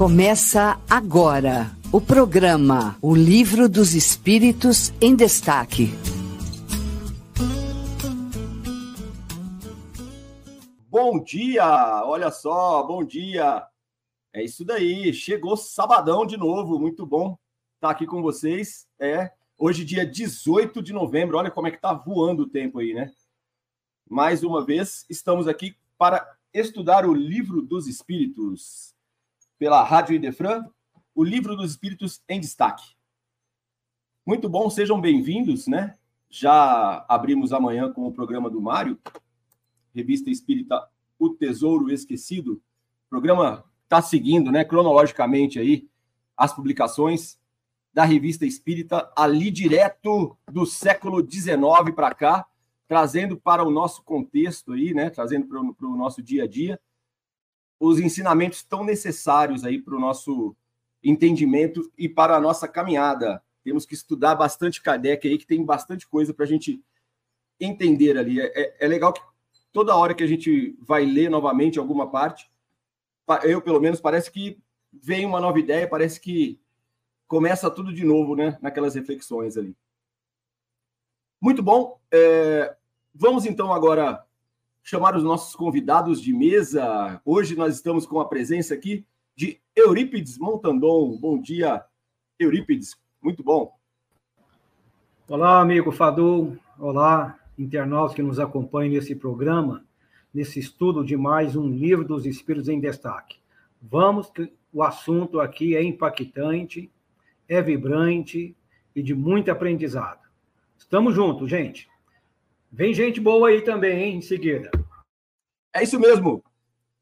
Começa agora o programa O Livro dos Espíritos em Destaque. Bom dia! Olha só, bom dia! É isso daí, chegou sabadão de novo, muito bom estar aqui com vocês. É hoje, dia 18 de novembro, olha como é que tá voando o tempo aí, né? Mais uma vez, estamos aqui para estudar o Livro dos Espíritos pela Rádio Idefran, o Livro dos Espíritos em Destaque. Muito bom, sejam bem-vindos, né? Já abrimos amanhã com o programa do Mário, Revista Espírita O Tesouro Esquecido. O programa está seguindo, né, cronologicamente aí, as publicações da Revista Espírita, ali direto do século XIX para cá, trazendo para o nosso contexto aí, né, trazendo para o nosso dia a dia os ensinamentos tão necessários aí para o nosso entendimento e para a nossa caminhada. Temos que estudar bastante Kardec aí, que tem bastante coisa para a gente entender ali. É, é, é, legal que toda hora que a gente vai ler novamente alguma parte, eu pelo menos parece que vem uma nova ideia, parece que começa tudo de novo, né? Naquelas reflexões ali. Muito bom. É, vamos então agora chamar os nossos convidados de mesa. Hoje nós estamos com a presença aqui de Eurípides Montandon. Bom dia, Eurípides. Muito bom. Olá, amigo Fadu. Olá, internautas que nos acompanham nesse programa, nesse estudo de mais um livro dos Espíritos em Destaque. Vamos, que o assunto aqui é impactante, é vibrante e de muito aprendizado. Estamos juntos, gente. Vem gente boa aí também, hein, em seguida. É isso mesmo.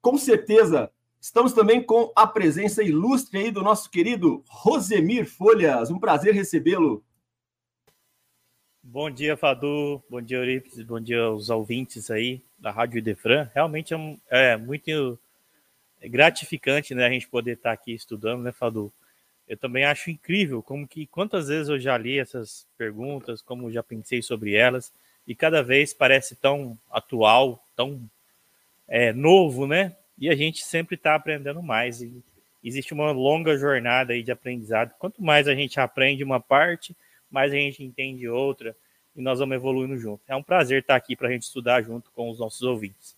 Com certeza. Estamos também com a presença ilustre aí do nosso querido Rosemir Folhas. Um prazer recebê-lo. Bom dia, Fadu. Bom dia, Eurípides. Bom dia aos ouvintes aí da Rádio Idefran. Realmente é, é muito gratificante, né, a gente poder estar aqui estudando, né, Fadu? Eu também acho incrível como que quantas vezes eu já li essas perguntas, como já pensei sobre elas e cada vez parece tão atual, tão é, novo, né? E a gente sempre está aprendendo mais. E existe uma longa jornada aí de aprendizado. Quanto mais a gente aprende uma parte, mais a gente entende outra e nós vamos evoluindo junto. É um prazer estar aqui para a gente estudar junto com os nossos ouvintes.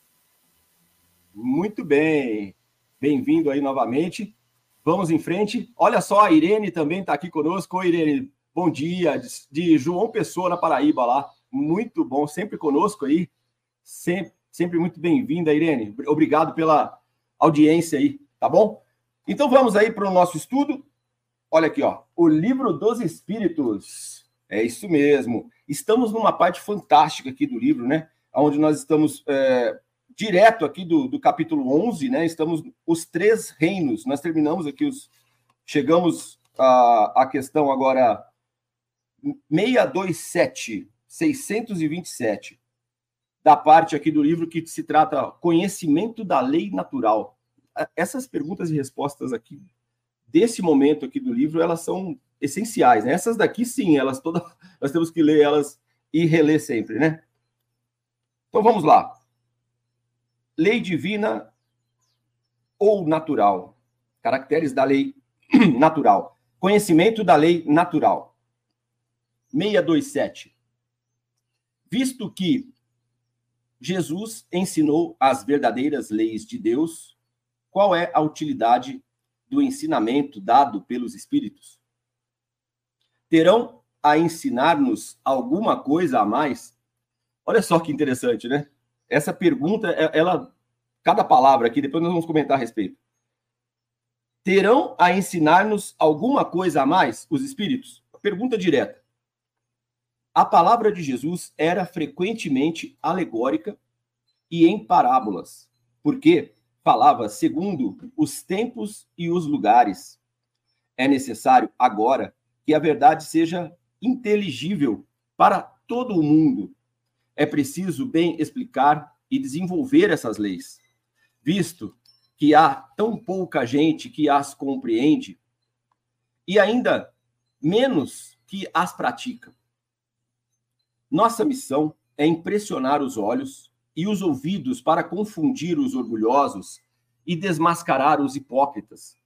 Muito bem. Bem-vindo aí novamente. Vamos em frente. Olha só, a Irene também está aqui conosco. Oi, Irene. Bom dia. De João Pessoa, na Paraíba, lá muito bom, sempre conosco aí, sempre, sempre muito bem-vinda, Irene. Obrigado pela audiência aí, tá bom? Então vamos aí para o nosso estudo. Olha aqui, ó, o livro dos Espíritos. É isso mesmo. Estamos numa parte fantástica aqui do livro, né? Onde nós estamos é, direto aqui do, do capítulo 11, né? Estamos os três reinos. Nós terminamos aqui os. Chegamos à, à questão agora 627 627, da parte aqui do livro que se trata conhecimento da lei natural. Essas perguntas e respostas aqui desse momento aqui do livro, elas são essenciais. Né? Essas daqui, sim, elas todas nós temos que ler elas e reler sempre, né? Então vamos lá. Lei divina ou natural? Caracteres da lei natural. Conhecimento da lei natural. 627 visto que Jesus ensinou as verdadeiras leis de Deus, qual é a utilidade do ensinamento dado pelos Espíritos? Terão a ensinar-nos alguma coisa a mais? Olha só que interessante, né? Essa pergunta, é, ela, cada palavra aqui, depois nós vamos comentar a respeito. Terão a ensinar-nos alguma coisa a mais os Espíritos? Pergunta direta. A palavra de Jesus era frequentemente alegórica e em parábolas, porque falava segundo os tempos e os lugares. É necessário agora que a verdade seja inteligível para todo o mundo. É preciso bem explicar e desenvolver essas leis, visto que há tão pouca gente que as compreende e ainda menos que as pratica. Nossa missão é impressionar os olhos e os ouvidos para confundir os orgulhosos e desmascarar os hipócritas.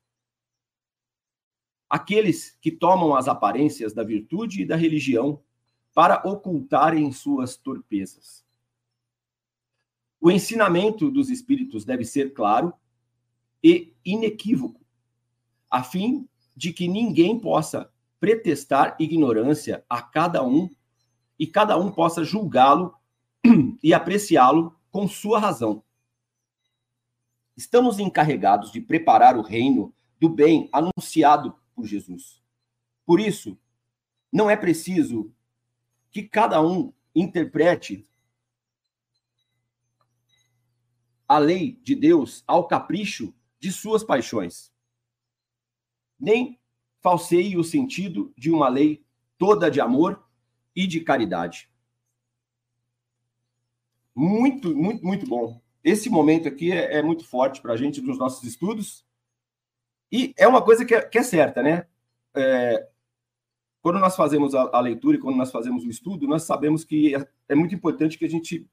aqueles que tomam as aparências da virtude e da religião para ocultarem suas torpezas. O ensinamento dos espíritos deve ser claro e inequívoco, a fim de que ninguém possa pretestar ignorância a cada um e cada um possa julgá-lo e apreciá-lo com sua razão. Estamos encarregados de preparar o reino do bem anunciado por Jesus. Por isso, não é preciso que cada um interprete a lei de Deus ao capricho de suas paixões. Nem falseie o sentido de uma lei toda de amor e de caridade. Muito, muito, muito bom. Esse momento aqui é, é muito forte para a gente nos nossos estudos. E é uma coisa que é, que é certa, né? É, quando nós fazemos a, a, leitura e quando nós fazemos o estudo, nós sabemos que é, é muito importante que a gente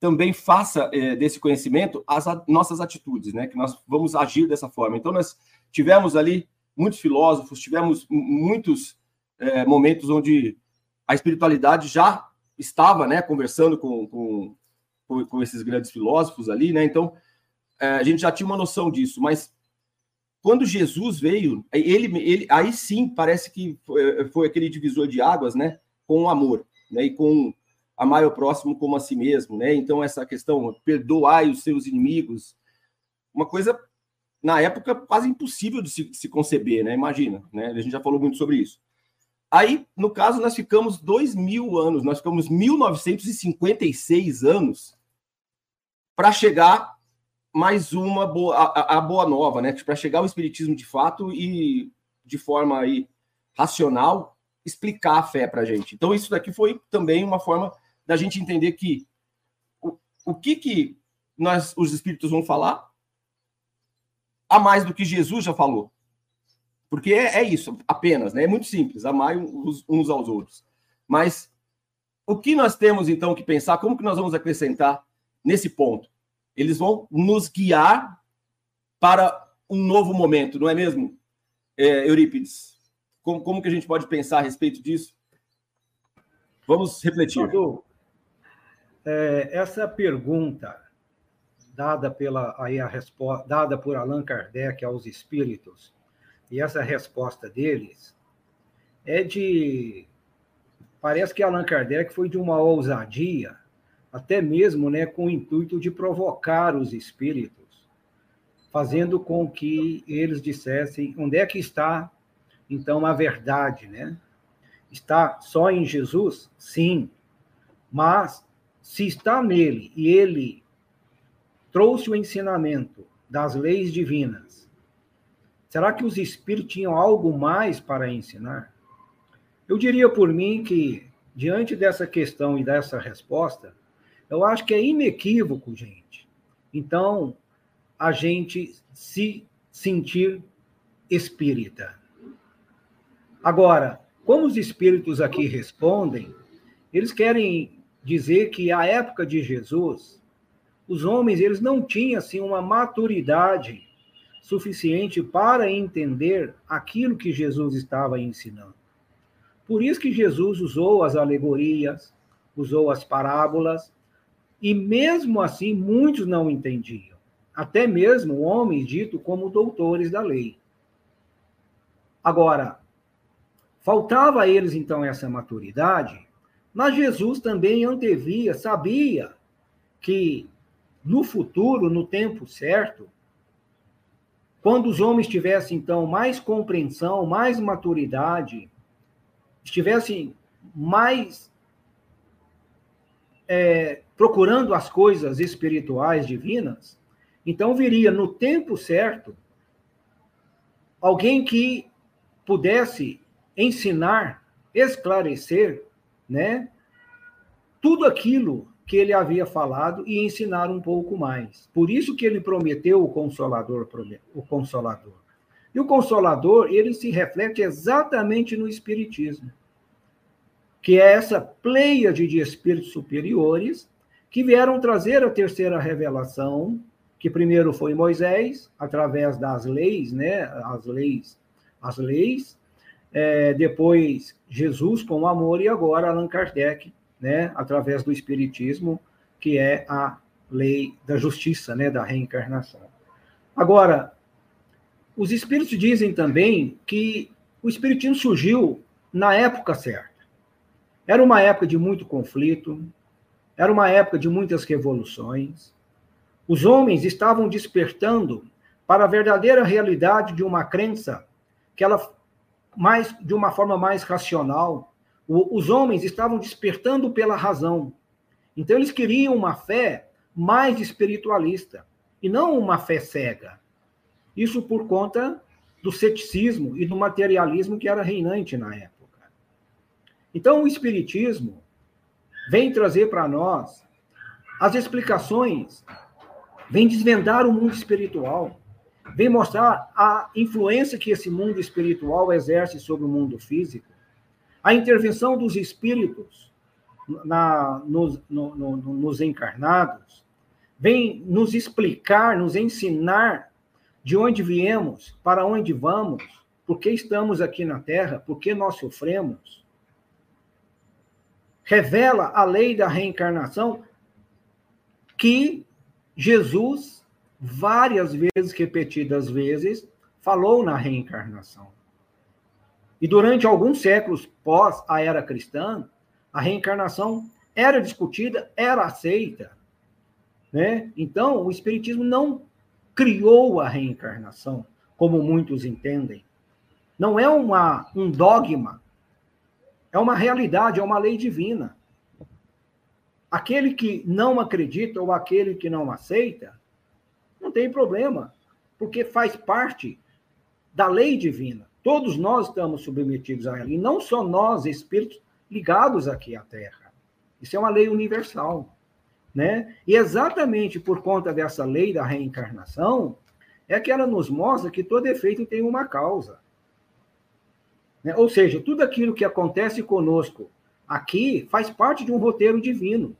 também faça é, desse conhecimento as a, nossas atitudes, né? Que nós vamos agir dessa forma. Então, nós tivemos ali muitos filósofos, tivemos muitos é, momentos onde a espiritualidade já estava, né, conversando com, com, com esses grandes filósofos ali, né? Então, é, a gente já tinha uma noção disso, mas quando Jesus veio, ele, ele aí sim parece que foi, foi aquele divisor de águas, né, com o amor, né, e com amar o próximo como a si mesmo, né? Então essa questão, perdoai os seus inimigos, uma coisa na época quase impossível de se, de se conceber, né? Imagina, né? A gente já falou muito sobre isso. Aí, no caso, nós ficamos dois mil anos, nós ficamos 1956 anos para chegar mais uma boa, a, a boa nova, né? Para chegar ao espiritismo de fato e de forma aí racional explicar a fé para a gente. Então isso daqui foi também uma forma da gente entender que o, o que que nós os espíritos vão falar a mais do que Jesus já falou. Porque é, é isso, apenas, né? É muito simples, amar uns, uns aos outros. Mas o que nós temos então que pensar, como que nós vamos acrescentar nesse ponto? Eles vão nos guiar para um novo momento, não é mesmo, é, Eurípides? Como, como que a gente pode pensar a respeito disso? Vamos refletir. é, essa pergunta dada pela aí a resposta dada por Allan Kardec aos espíritos e essa resposta deles é de parece que Allan Kardec foi de uma ousadia até mesmo né, com o intuito de provocar os espíritos, fazendo com que eles dissessem onde é que está, então, a verdade, né? Está só em Jesus? Sim, mas se está nele e ele trouxe o ensinamento das leis divinas, será que os espíritos tinham algo mais para ensinar? Eu diria por mim que, diante dessa questão e dessa resposta, eu acho que é inequívoco, gente. Então, a gente se sentir espírita. Agora, como os espíritos aqui respondem, eles querem dizer que a época de Jesus, os homens eles não tinham assim uma maturidade suficiente para entender aquilo que Jesus estava ensinando. Por isso que Jesus usou as alegorias, usou as parábolas e mesmo assim, muitos não entendiam, até mesmo homens ditos como doutores da lei. Agora, faltava a eles então essa maturidade, mas Jesus também antevia, sabia que no futuro, no tempo certo, quando os homens tivessem então mais compreensão, mais maturidade, estivessem mais é, procurando as coisas espirituais divinas, então viria no tempo certo alguém que pudesse ensinar, esclarecer, né, tudo aquilo que ele havia falado e ensinar um pouco mais. Por isso que ele prometeu o consolador, o consolador. E o consolador, ele se reflete exatamente no espiritismo, que é essa pleiade de espíritos superiores que vieram trazer a terceira revelação, que primeiro foi Moisés, através das leis, né, as leis, as leis, é, depois Jesus com amor e agora Allan Kardec, né, através do Espiritismo, que é a lei da justiça, né, da reencarnação. Agora, os espíritos dizem também que o espiritismo surgiu na época certa. Era uma época de muito conflito, era uma época de muitas revoluções. Os homens estavam despertando para a verdadeira realidade de uma crença que ela mais de uma forma mais racional. Os homens estavam despertando pela razão. Então eles queriam uma fé mais espiritualista e não uma fé cega. Isso por conta do ceticismo e do materialismo que era reinante na época. Então o espiritismo vem trazer para nós as explicações, vem desvendar o mundo espiritual, vem mostrar a influência que esse mundo espiritual exerce sobre o mundo físico, a intervenção dos espíritos na, nos, no, no, nos encarnados, vem nos explicar, nos ensinar de onde viemos, para onde vamos, por que estamos aqui na Terra, por que nós sofremos. Revela a lei da reencarnação que Jesus, várias vezes, repetidas vezes, falou na reencarnação. E durante alguns séculos pós a era cristã, a reencarnação era discutida, era aceita. Né? Então, o Espiritismo não criou a reencarnação, como muitos entendem. Não é uma, um dogma, é uma realidade, é uma lei divina. Aquele que não acredita ou aquele que não aceita, não tem problema, porque faz parte da lei divina. Todos nós estamos submetidos a ela, e não só nós, espíritos ligados aqui à Terra. Isso é uma lei universal. Né? E exatamente por conta dessa lei da reencarnação, é que ela nos mostra que todo efeito tem uma causa. Né? Ou seja, tudo aquilo que acontece conosco aqui faz parte de um roteiro divino,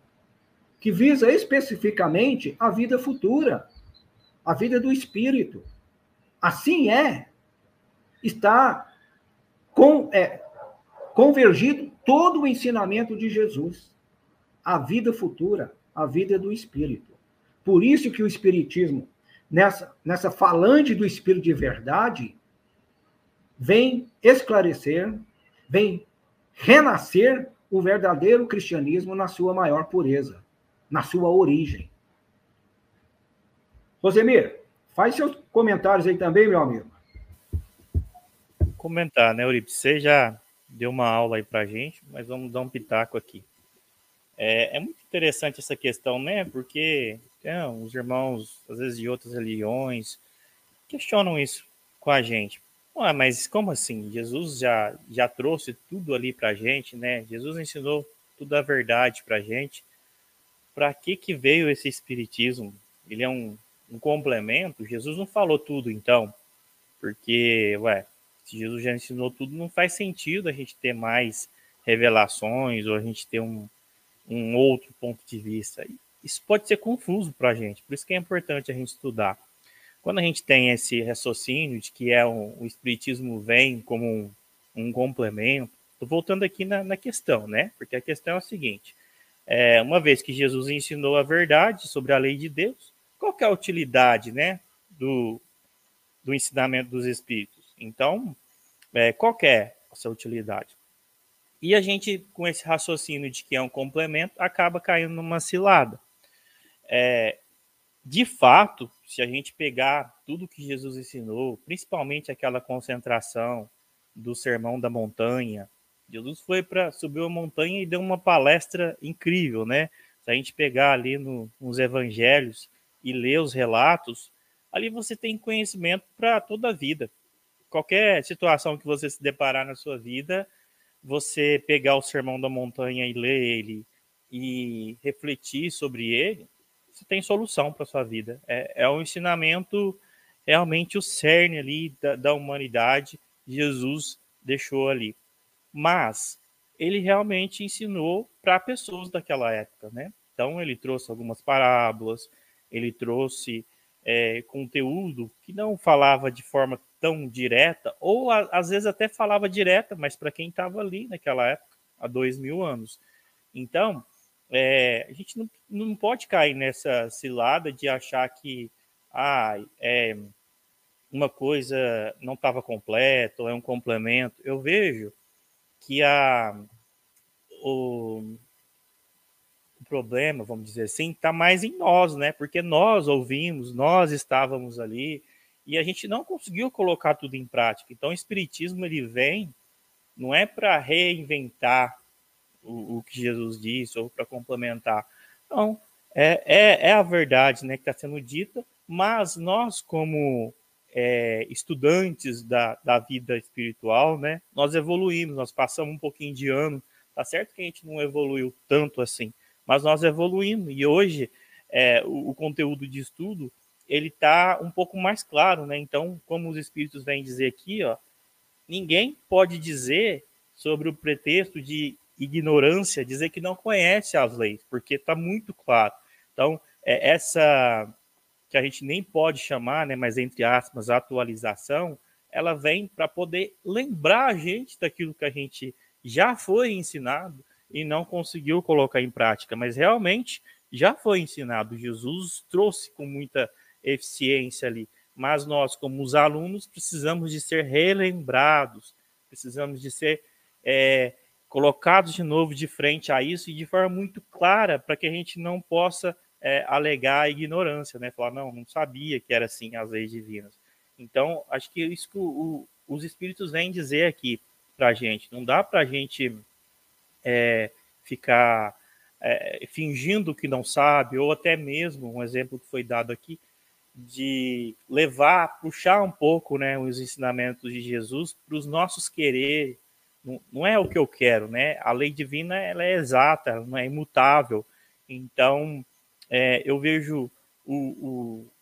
que visa especificamente a vida futura, a vida do espírito. Assim é, está com, é, convergido todo o ensinamento de Jesus, a vida futura a vida do espírito. Por isso que o espiritismo, nessa, nessa falante do espírito de verdade, vem esclarecer, vem renascer o verdadeiro cristianismo na sua maior pureza, na sua origem. Rosemir, faz seus comentários aí também, meu amigo. Comentar, né, Euripe? Você já deu uma aula aí pra gente, mas vamos dar um pitaco aqui. É, é muito interessante essa questão, né? Porque é, os irmãos, às vezes de outras religiões, questionam isso com a gente. Ué, mas como assim? Jesus já, já trouxe tudo ali para gente, né? Jesus ensinou tudo a verdade para gente. Para que, que veio esse espiritismo? Ele é um, um complemento? Jesus não falou tudo, então. Porque, ué, Jesus já ensinou tudo, não faz sentido a gente ter mais revelações ou a gente ter um, um outro ponto de vista. Isso pode ser confuso para a gente, por isso que é importante a gente estudar. Quando a gente tem esse raciocínio de que é um, o Espiritismo vem como um, um complemento, estou voltando aqui na, na, questão, né? Porque a questão é a seguinte: é, uma vez que Jesus ensinou a verdade sobre a lei de Deus, qual é a utilidade, né, do, do ensinamento dos Espíritos? Então, é, qual é essa utilidade? E a gente, com esse raciocínio de que é um complemento, acaba caindo numa cilada. É, de fato, se a gente pegar tudo que Jesus ensinou, principalmente aquela concentração do sermão da montanha, Jesus foi para subir a montanha e deu uma palestra incrível, né? Se a gente pegar ali no, nos evangelhos e ler os relatos, ali você tem conhecimento para toda a vida. Qualquer situação que você se deparar na sua vida, você pegar o Sermão da Montanha e ler ele e refletir sobre ele, você tem solução para sua vida. É, é um ensinamento realmente o cerne ali da, da humanidade, Jesus deixou ali. Mas ele realmente ensinou para pessoas daquela época, né? Então ele trouxe algumas parábolas, ele trouxe é, conteúdo que não falava de forma tão direta, ou a, às vezes até falava direta, mas para quem estava ali naquela época, há dois mil anos. Então, é, a gente não, não pode cair nessa cilada de achar que ah, é, uma coisa não estava completa ou é um complemento. Eu vejo que a, o, o problema, vamos dizer assim, está mais em nós, né? Porque nós ouvimos, nós estávamos ali e a gente não conseguiu colocar tudo em prática. Então, o Espiritismo ele vem não é para reinventar o, o, que Jesus disse ou para complementar. Não, é, é, é, a verdade né, que está sendo dita, mas nós, como é, estudantes da, da vida espiritual, né, nós evoluímos, nós passamos um pouquinho de ano. Tá certo que a gente não evoluiu tanto assim, mas nós evoluímos. E hoje é, o, o conteúdo de estudo ele está um pouco mais claro, né? Então, como os espíritos vêm dizer aqui, ó, ninguém pode dizer sobre o pretexto de ignorância, dizer que não conhece as leis, porque está muito claro. Então, é essa que a gente nem pode chamar, né, mas entre aspas, atualização, ela vem para poder lembrar a gente daquilo que a gente já foi ensinado e não conseguiu colocar em prática, mas realmente já foi ensinado. Jesus trouxe com muita eficiência ali. Mas nós, como os alunos, precisamos de ser relembrados, precisamos de ser é, colocados de novo de frente a isso e de forma muito clara, para que a gente não possa é, alegar a ignorância, né? Falar, não, não sabia que era assim as leis divinas. Então, acho que isso que o, os espíritos vêm dizer aqui para a gente. Não dá para a gente é, ficar é, fingindo que não sabe, ou até mesmo, um exemplo que foi dado aqui, de levar, puxar um pouco né, os ensinamentos de Jesus para os nossos querer. Não, não, é o que eu quero, né? A lei divina ela é exata, não é imutável. Então, é, eu vejo o, o,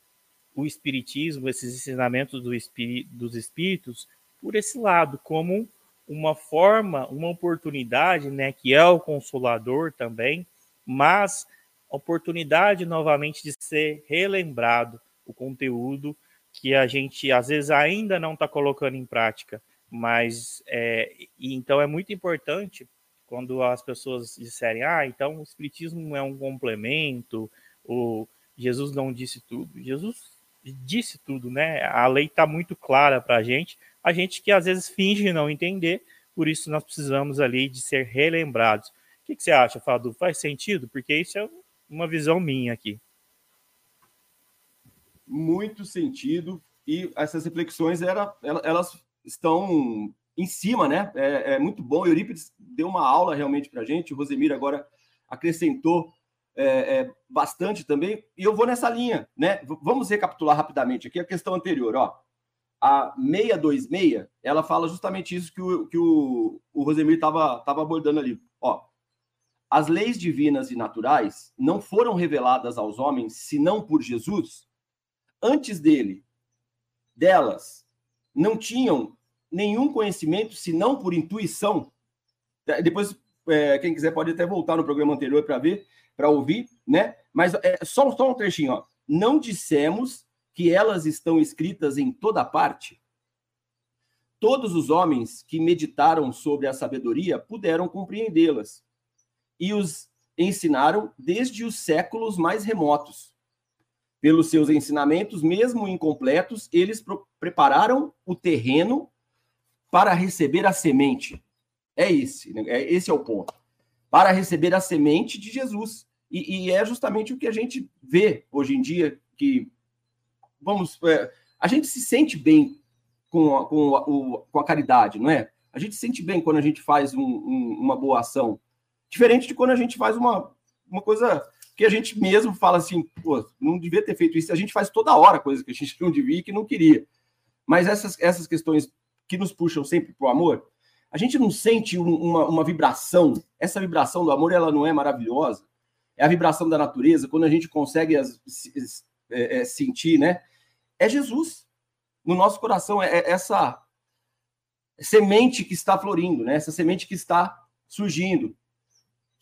o, Espiritismo, esses ensinamentos do espí dos Espíritos, por esse lado, como uma forma, uma oportunidade, né, que é o Consolador também, mas oportunidade novamente de ser relembrado o conteúdo que a gente às vezes ainda não está colocando em prática. Mas é, então é muito importante quando as pessoas disserem, ah, então o Espiritismo é um complemento, ou Jesus não disse tudo. Jesus disse tudo, né? A lei está muito clara para a gente, a gente que às vezes finge não entender, por isso nós precisamos ali de ser relembrados. O que, que você acha, Fadu? Faz sentido? Porque isso é uma visão minha aqui muito sentido e essas reflexões era, elas estão em cima, né? É, é muito bom. Eurípides deu uma aula realmente para a gente, o Rosemir agora acrescentou é, é, bastante também, e eu vou nessa linha, né? Vamos recapitular rapidamente aqui a questão anterior, ó. A 626, ela fala justamente isso que o, que o, o Rosemir estava tava abordando ali. Ó, as leis divinas e naturais não foram reveladas aos homens senão por Jesus antes dele, delas, não tinham nenhum conhecimento senão por intuição. É, depois, é, quem quiser pode até voltar no programa anterior para ver, para ouvir, né? Mas é, só, só um trechinho, ó. Não dissemos que elas estão escritas em toda parte. Todos os homens que meditaram sobre a sabedoria puderam compreendê-las e os ensinaram desde os séculos mais remotos pelos seus ensinamentos, mesmo incompletos, eles prepararam o terreno para receber a semente. É esse, né? é, esse é o ponto. Para receber a semente de Jesus. E, e é justamente o que a gente vê hoje em dia, que, vamos, é, a gente se sente bem com a, com, a, com a caridade, não é? A gente se sente bem quando a gente faz um, um, uma boa ação. Diferente de quando a gente faz uma, uma coisa que a gente mesmo fala assim, pô, não devia ter feito isso. A gente faz toda hora coisa que a gente não devia e que não queria. Mas essas, essas questões que nos puxam sempre para o amor, a gente não sente um, uma, uma vibração. Essa vibração do amor, ela não é maravilhosa. É a vibração da natureza, quando a gente consegue as, é, é, sentir, né? É Jesus. No nosso coração, é, é essa semente que está florindo, né? Essa semente que está surgindo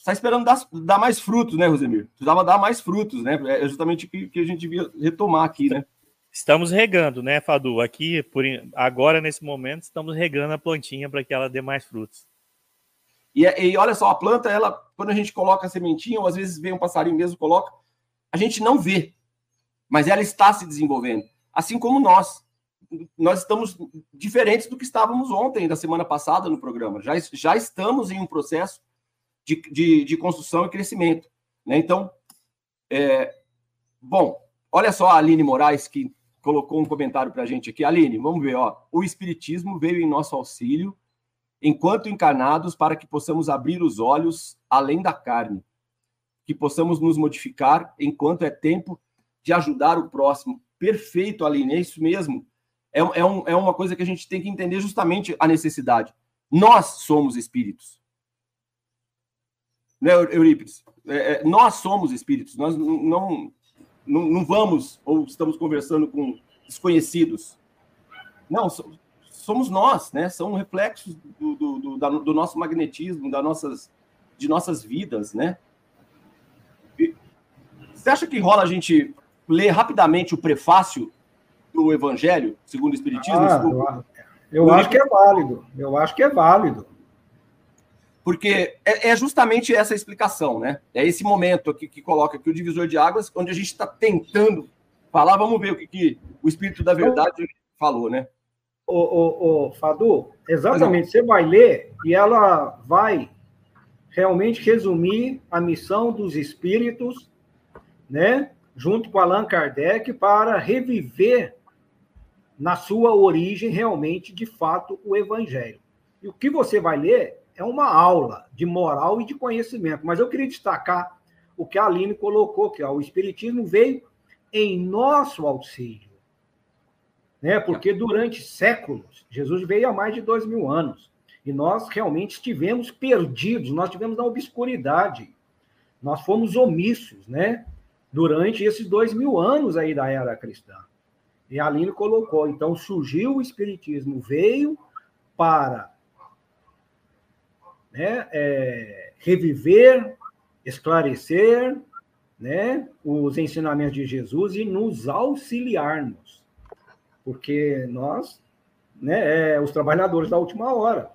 está esperando dar, dar, mais frutos, né, Rosemir? Precisava dar mais frutos, né? É justamente o que, que a gente devia retomar aqui, né? Estamos regando, né, Fadu? Aqui, por agora, nesse momento, estamos regando a plantinha para que ela dê mais frutos. E, e, olha só, a planta, ela, quando a gente coloca a sementinha, ou às vezes vem um passarinho mesmo, coloca, a gente não vê, mas ela está se desenvolvendo. Assim como nós. Nós estamos diferentes do que estávamos ontem, da semana passada no programa. Já, já estamos em um processo de, de, de construção e crescimento. Né? Então, é, bom, olha só a Aline Moraes, que colocou um comentário para a gente aqui. Aline, vamos ver, ó. O Espiritismo veio em nosso auxílio enquanto encarnados para que possamos abrir os olhos além da carne, que possamos nos modificar enquanto é tempo de ajudar o próximo. Perfeito, Aline, é isso mesmo. É, é, um, é uma coisa que a gente tem que entender justamente a necessidade. Nós somos espíritos. Né, Eurípides? É, é, nós somos espíritos, nós não, não, não vamos ou estamos conversando com desconhecidos. Não, somos nós, né? São reflexos do, do, do, do nosso magnetismo, da nossas, de nossas vidas, né? E você acha que rola a gente ler rapidamente o prefácio do Evangelho, segundo o Espiritismo? Ah, eu, eu acho que é válido. Eu acho que é válido. Porque é, é justamente essa explicação, né? É esse momento aqui que coloca aqui o divisor de águas, onde a gente está tentando falar. Vamos ver o que, que o Espírito da Verdade falou, né? o, o, o Fadu, exatamente, você vai ler e ela vai realmente resumir a missão dos espíritos, né, junto com Allan Kardec, para reviver na sua origem realmente, de fato, o evangelho. E o que você vai ler é uma aula de moral e de conhecimento, mas eu queria destacar o que a Aline colocou, que ó, o espiritismo veio em nosso auxílio né? Porque durante séculos, Jesus veio há mais de dois mil anos, e nós realmente estivemos perdidos, nós estivemos na obscuridade, nós fomos omissos, né? Durante esses dois mil anos aí da era cristã. E a Aline colocou, então surgiu o Espiritismo, veio para né, é, reviver, esclarecer né, os ensinamentos de Jesus e nos auxiliar-nos porque nós, né, é os trabalhadores da última hora,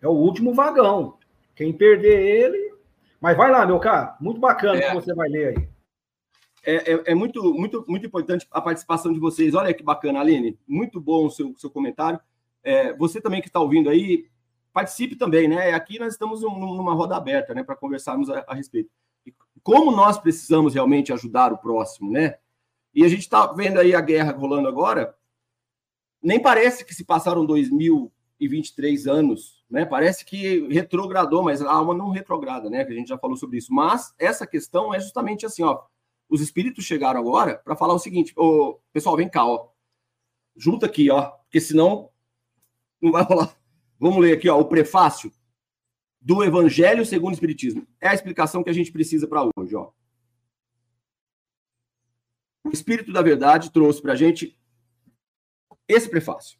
é o último vagão. Quem perder ele. Mas vai lá, meu caro, muito bacana é, que você vai ler aí. É, é, é, muito, muito, muito importante a participação de vocês. Olha que bacana, Aline. Muito bom o seu, seu comentário. É, você também que está ouvindo aí, participe também, né? Aqui nós estamos numa roda aberta, né, para conversarmos a, a respeito. Como nós precisamos realmente ajudar o próximo, né? E a gente está vendo aí a guerra rolando agora, nem parece que se passaram 2023 anos, né? Parece que retrogradou, mas a alma não retrograda, né? Que a gente já falou sobre isso. Mas essa questão é justamente assim, ó. Os espíritos chegaram agora para falar o seguinte: ô, pessoal, vem cá, ó. Junta aqui, ó, porque senão não vai rolar. Vamos ler aqui, ó, o prefácio do Evangelho segundo o Espiritismo. É a explicação que a gente precisa para hoje, ó. O Espírito da Verdade trouxe para a gente esse prefácio.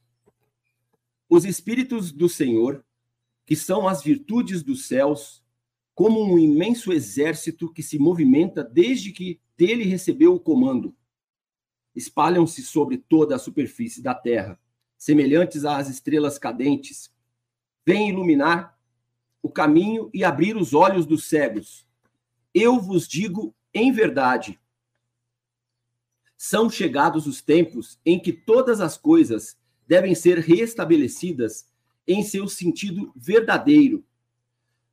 Os Espíritos do Senhor, que são as virtudes dos céus, como um imenso exército que se movimenta desde que dele recebeu o comando, espalham-se sobre toda a superfície da terra, semelhantes às estrelas cadentes. Vêm iluminar o caminho e abrir os olhos dos cegos. Eu vos digo em verdade, são chegados os tempos em que todas as coisas devem ser restabelecidas em seu sentido verdadeiro,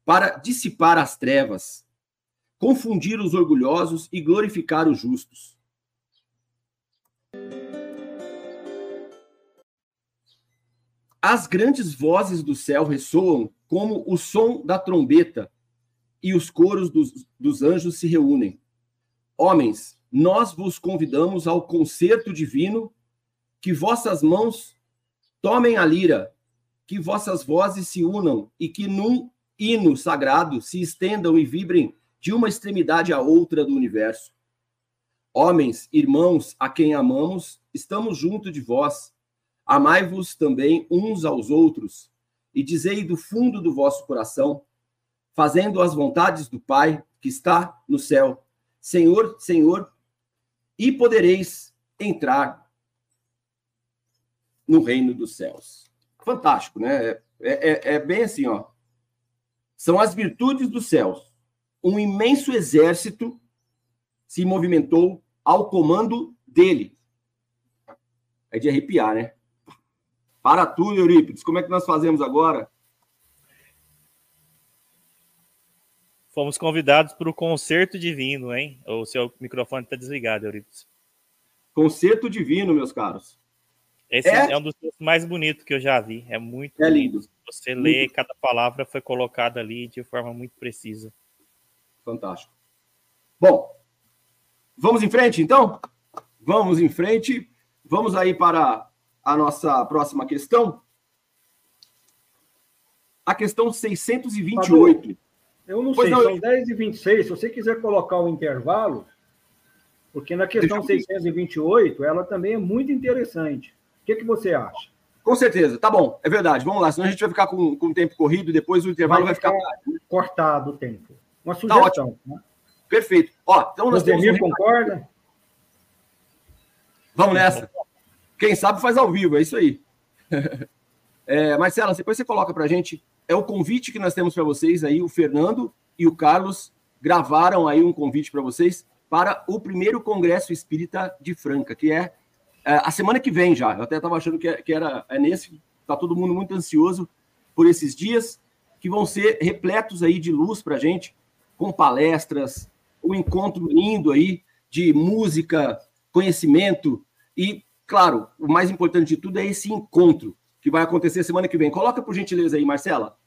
para dissipar as trevas, confundir os orgulhosos e glorificar os justos. As grandes vozes do céu ressoam como o som da trombeta, e os coros dos, dos anjos se reúnem. Homens, nós vos convidamos ao concerto divino, que vossas mãos tomem a lira, que vossas vozes se unam e que num hino sagrado se estendam e vibrem de uma extremidade à outra do universo. Homens, irmãos, a quem amamos, estamos junto de vós. Amai-vos também uns aos outros, e dizei do fundo do vosso coração, fazendo as vontades do Pai que está no céu: Senhor, Senhor, e podereis entrar no reino dos céus. Fantástico, né? É, é, é bem assim, ó. São as virtudes dos céus. Um imenso exército se movimentou ao comando dele. É de arrepiar, né? Para tudo, Eurípides. Como é que nós fazemos agora? Fomos convidados para o concerto divino, hein? O seu microfone está desligado, Eurípides. Concerto divino, meus caros. Esse é, é um dos mais bonitos que eu já vi. É muito é lindo. lindo. Você muito. lê, cada palavra foi colocada ali de forma muito precisa. Fantástico. Bom, vamos em frente, então? Vamos em frente. Vamos aí para a nossa próxima questão. A questão 628. Eu não pois sei, não, são 10 e 26. Se você quiser colocar o intervalo, porque na questão 628, ela também é muito interessante. O que, que você acha? Com certeza, tá bom, é verdade. Vamos lá, senão a gente vai ficar com, com o tempo corrido, depois o intervalo vai, vai ficar. Cortado o tempo. Uma tá sugestão. Tá né? Perfeito. Ó, então nós o Demir um... concorda? Vamos nessa. Quem sabe faz ao vivo, é isso aí. É, Marcela, depois você coloca para a gente. É o convite que nós temos para vocês aí. O Fernando e o Carlos gravaram aí um convite para vocês para o primeiro Congresso Espírita de Franca, que é, é a semana que vem já. Eu até estava achando que, que era é nesse. Está todo mundo muito ansioso por esses dias que vão ser repletos aí de luz para a gente, com palestras, um encontro lindo aí de música, conhecimento e claro, o mais importante de tudo é esse encontro que vai acontecer semana que vem. Coloca por gentileza aí, Marcela.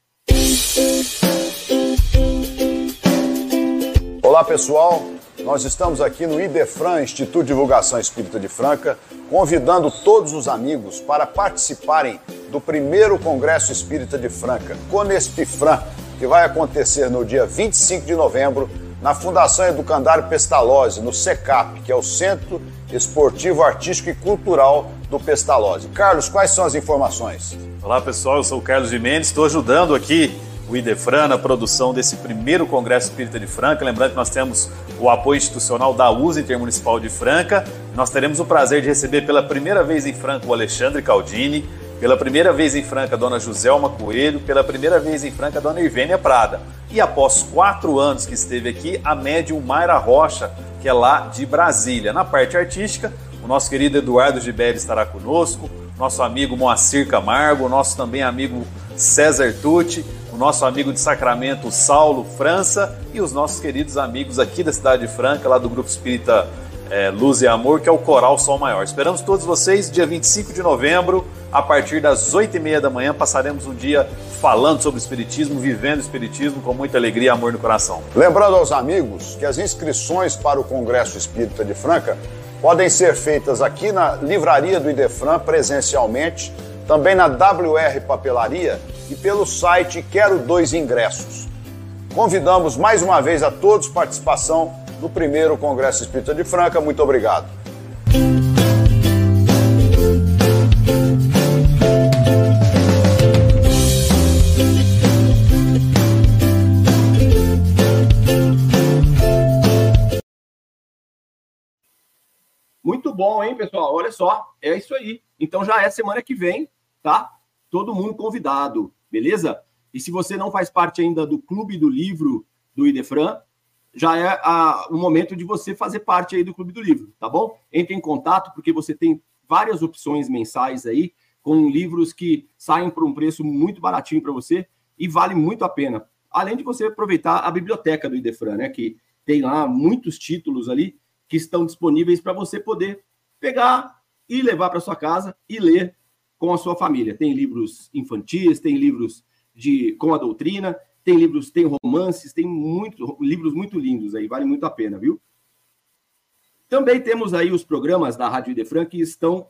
Olá, pessoal. Nós estamos aqui no IDEFRAN, Instituto de Divulgação Espírita de Franca, convidando todos os amigos para participarem do primeiro Congresso Espírita de Franca, Conespifran, que vai acontecer no dia 25 de novembro na Fundação Educandário Pestalozzi, no SECAP, que é o Centro Esportivo, Artístico e Cultural do Pestalozzi. Carlos, quais são as informações? Olá pessoal, eu sou o Carlos de Mendes, estou ajudando aqui o IDEFRAN na produção desse primeiro Congresso Espírita de Franca. Lembrando que nós temos o apoio institucional da USA Intermunicipal de Franca. Nós teremos o prazer de receber pela primeira vez em Franca o Alexandre Caldini, pela primeira vez em Franca a dona Joselma Coelho, pela primeira vez em Franca a dona Irvênia Prada. E após quatro anos que esteve aqui, a médium Mayra Rocha, que é lá de Brasília. Na parte artística, o nosso querido Eduardo Gibelli estará conosco, nosso amigo Moacir Camargo, nosso também amigo César Tucci, o nosso amigo de Sacramento Saulo França e os nossos queridos amigos aqui da cidade de Franca, lá do Grupo Espírita é, Luz e Amor, que é o Coral Sol Maior. Esperamos todos vocês dia 25 de novembro, a partir das 8h30 da manhã, passaremos um dia falando sobre o Espiritismo, vivendo o Espiritismo com muita alegria e amor no coração. Lembrando aos amigos que as inscrições para o Congresso Espírita de Franca podem ser feitas aqui na livraria do Idefran presencialmente, também na WR Papelaria e pelo site Quero Dois Ingressos. Convidamos mais uma vez a todos participação no primeiro Congresso Espírita de Franca. Muito obrigado. Bom, hein, pessoal? Olha só, é isso aí. Então já é semana que vem, tá? Todo mundo convidado, beleza? E se você não faz parte ainda do Clube do Livro do Idefran, já é a, o momento de você fazer parte aí do Clube do Livro, tá bom? Entre em contato, porque você tem várias opções mensais aí, com livros que saem por um preço muito baratinho para você e vale muito a pena. Além de você aproveitar a biblioteca do Idefran, né? Que tem lá muitos títulos ali que estão disponíveis para você poder pegar e levar para sua casa e ler com a sua família. Tem livros infantis, tem livros de com a doutrina, tem livros, tem romances, tem muito, livros muito lindos aí, vale muito a pena, viu? Também temos aí os programas da Rádio Idefran que estão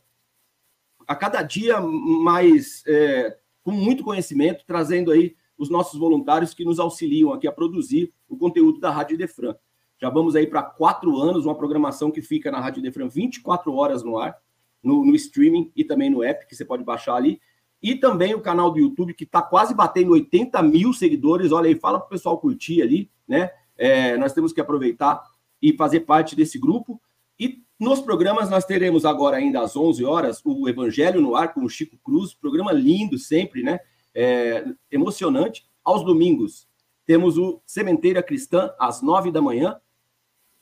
a cada dia mais é, com muito conhecimento, trazendo aí os nossos voluntários que nos auxiliam aqui a produzir o conteúdo da Rádio Idefran. Já vamos aí para quatro anos, uma programação que fica na Rádio Defran 24 horas no ar, no, no, streaming e também no app, que você pode baixar ali. E também o canal do YouTube, que está quase batendo 80 mil seguidores. Olha aí, fala para o pessoal curtir ali, né? É, nós temos que aproveitar e fazer parte desse grupo. E Nos programas, nós teremos agora, ainda às 11 horas, o Evangelho no Ar com o Chico Cruz, programa lindo sempre, né? É, emocionante. Aos domingos, temos o Sementeira Cristã, às 9 da manhã.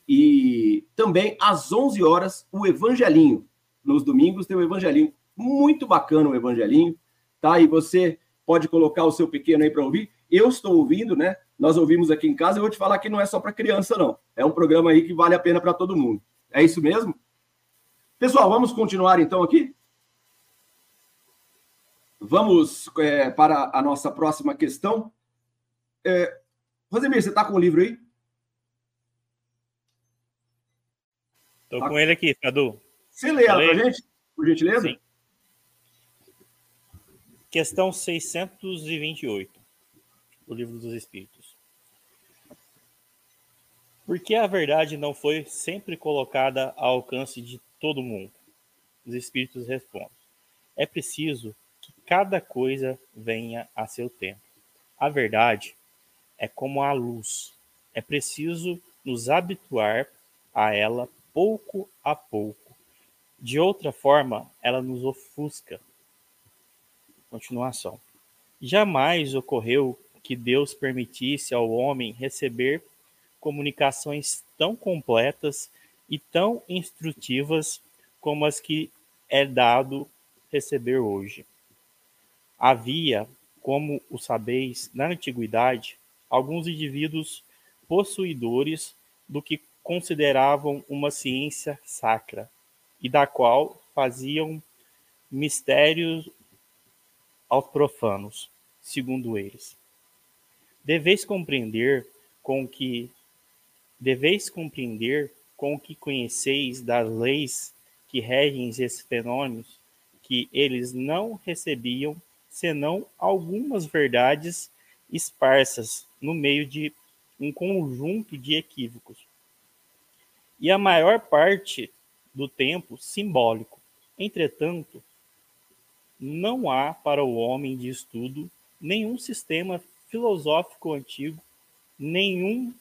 E também às 11 horas, o Evangelinho. Nos domingos tem o Evangelinho. Muito bacana o Evangelinho, tá? E você pode colocar o seu pequeno aí para ouvir. Eu estou ouvindo, né? Nós ouvimos aqui em casa. Eu vou te falar que não é só para criança, não. É um programa aí que vale a pena para todo mundo. É isso mesmo? Pessoal, vamos continuar então aqui? Vamos é, para a nossa próxima questão. É, Rosemir, você está com o livro aí? Estou tá. com ele aqui, Cadu. Você lê ela para a gente, por gentileza? Sim. Questão 628, do Livro dos Espíritos. Por que a verdade não foi sempre colocada ao alcance de todo mundo? Os espíritos respondem: É preciso que cada coisa venha a seu tempo. A verdade é como a luz. É preciso nos habituar a ela pouco a pouco. De outra forma, ela nos ofusca. Continuação. Jamais ocorreu que Deus permitisse ao homem receber comunicações tão completas e tão instrutivas como as que é dado receber hoje. Havia, como o sabeis, na antiguidade, alguns indivíduos possuidores do que consideravam uma ciência sacra e da qual faziam mistérios aos profanos, segundo eles. Deveis compreender com que Deveis compreender com o que conheceis das leis que regem esses fenômenos, que eles não recebiam senão algumas verdades esparsas no meio de um conjunto de equívocos. E a maior parte do tempo simbólico. Entretanto, não há para o homem de estudo nenhum sistema filosófico antigo, nenhum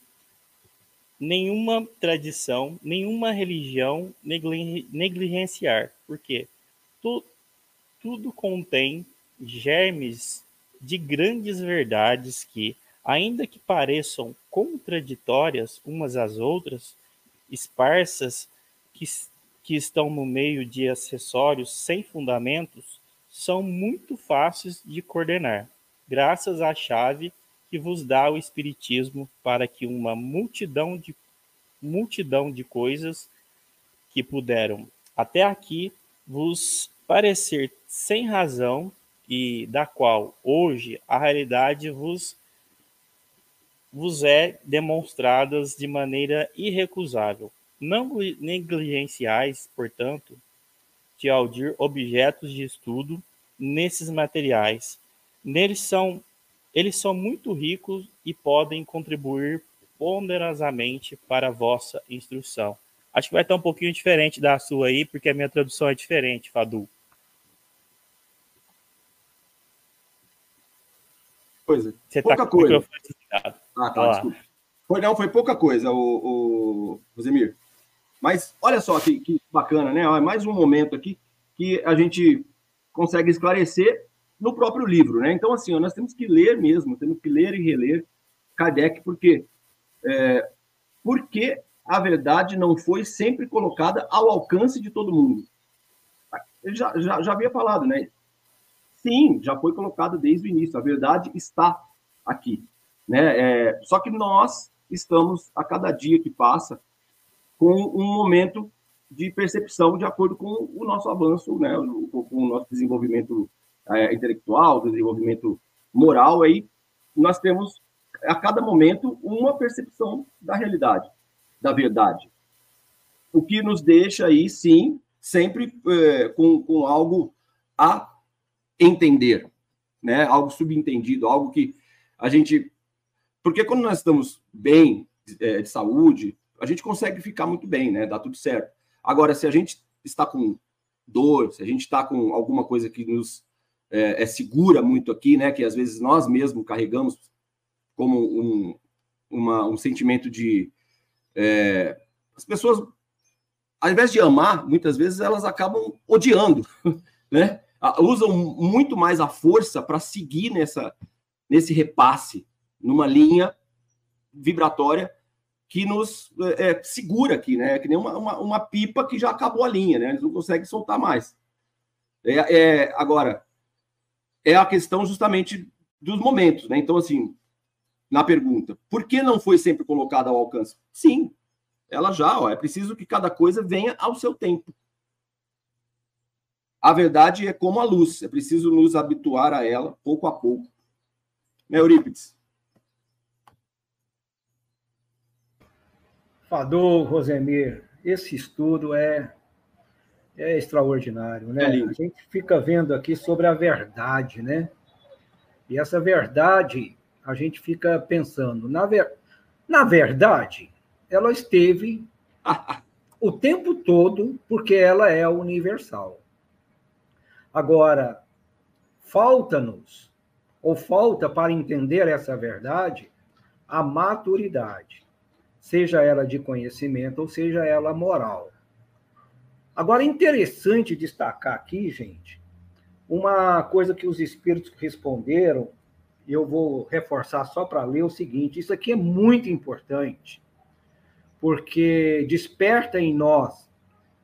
nenhuma tradição, nenhuma religião negligenciar, porque tu, tudo contém germes de grandes verdades que, ainda que pareçam contraditórias umas às outras, esparsas que, que estão no meio de acessórios sem fundamentos, são muito fáceis de coordenar, graças à chave que vos dá o Espiritismo para que uma multidão de, multidão de coisas que puderam até aqui vos parecer sem razão e da qual hoje a realidade vos, vos é demonstradas de maneira irrecusável. Não negligenciais, portanto, de audir objetos de estudo nesses materiais. Neles são eles são muito ricos e podem contribuir ponderosamente para a vossa instrução. Acho que vai estar um pouquinho diferente da sua aí, porque a minha tradução é diferente, Fadu. Coisa. Você tá pouca tá coisa. Ah, tá, desculpa. Foi, não, foi pouca coisa, o, o Rosemir. Mas olha só que, que bacana, né? É mais um momento aqui que a gente consegue esclarecer no próprio livro, né? Então, assim, nós temos que ler mesmo, temos que ler e reler Kardec, porque é, porque a verdade não foi sempre colocada ao alcance de todo mundo. Ele já, já, já havia falado, né? Sim, já foi colocado desde o início. A verdade está aqui, né? É, só que nós estamos a cada dia que passa com um momento de percepção de acordo com o nosso avanço, né? Com o nosso desenvolvimento é, intelectual, desenvolvimento moral, aí nós temos a cada momento uma percepção da realidade, da verdade. O que nos deixa aí, sim, sempre é, com, com algo a entender, né? Algo subentendido, algo que a gente. Porque quando nós estamos bem é, de saúde, a gente consegue ficar muito bem, né? Dá tudo certo. Agora, se a gente está com dor, se a gente está com alguma coisa que nos é, é, segura muito aqui, né? Que às vezes nós mesmos carregamos como um, uma, um sentimento de. É, as pessoas ao invés de amar, muitas vezes elas acabam odiando, né? Usam muito mais a força para seguir nessa, nesse repasse, numa linha vibratória que nos é, é, segura aqui, né? É que nem uma, uma, uma, pipa que já acabou a linha, né? Eles não conseguem soltar mais. É, é, agora, é a questão justamente dos momentos, né? Então, assim, na pergunta, por que não foi sempre colocada ao alcance? Sim, ela já, ó, é preciso que cada coisa venha ao seu tempo. A verdade é como a luz, é preciso nos habituar a ela pouco a pouco. Né, Eurípides? Fador, Rosemir, esse estudo é, é extraordinário, né? É a gente fica vendo aqui sobre a verdade, né? E essa verdade, a gente fica pensando, na, ver... na verdade, ela esteve o tempo todo, porque ela é universal. Agora, falta-nos, ou falta para entender essa verdade, a maturidade seja ela de conhecimento ou seja ela moral. Agora, é interessante destacar aqui, gente, uma coisa que os espíritos responderam, eu vou reforçar só para ler o seguinte: isso aqui é muito importante, porque desperta em nós,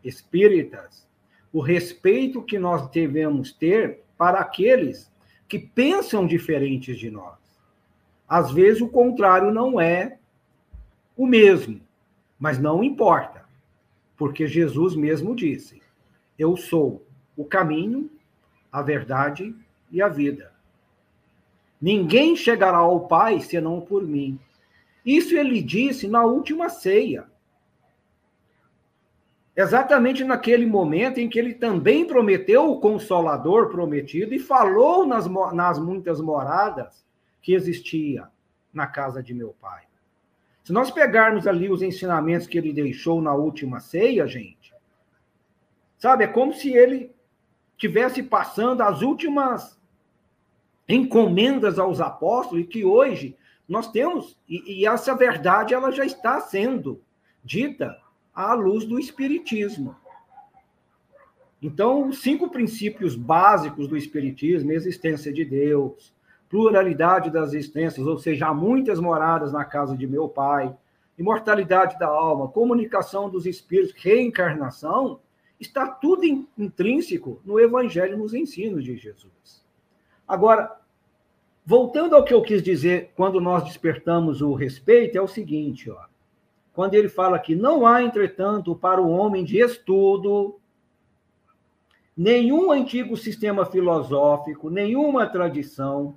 espíritas, o respeito que nós devemos ter para aqueles que pensam diferentes de nós. Às vezes, o contrário não é o mesmo, mas não importa, porque Jesus mesmo disse: Eu sou o caminho, a verdade e a vida. Ninguém chegará ao Pai senão por mim. Isso ele disse na última ceia. Exatamente naquele momento em que ele também prometeu o consolador prometido e falou nas, nas muitas moradas que existia na casa de meu pai. Se nós pegarmos ali os ensinamentos que ele deixou na última ceia, gente, sabe, é como se ele tivesse passando as últimas encomendas aos apóstolos e que hoje nós temos e, e essa verdade ela já está sendo dita à luz do espiritismo. Então, os cinco princípios básicos do espiritismo, existência de Deus, pluralidade das existências, ou seja, há muitas moradas na casa de meu pai, imortalidade da alma, comunicação dos espíritos, reencarnação, está tudo intrínseco no Evangelho, nos ensinos de Jesus. Agora, voltando ao que eu quis dizer quando nós despertamos o respeito, é o seguinte, ó. Quando ele fala que não há, entretanto, para o homem de estudo, nenhum antigo sistema filosófico, nenhuma tradição,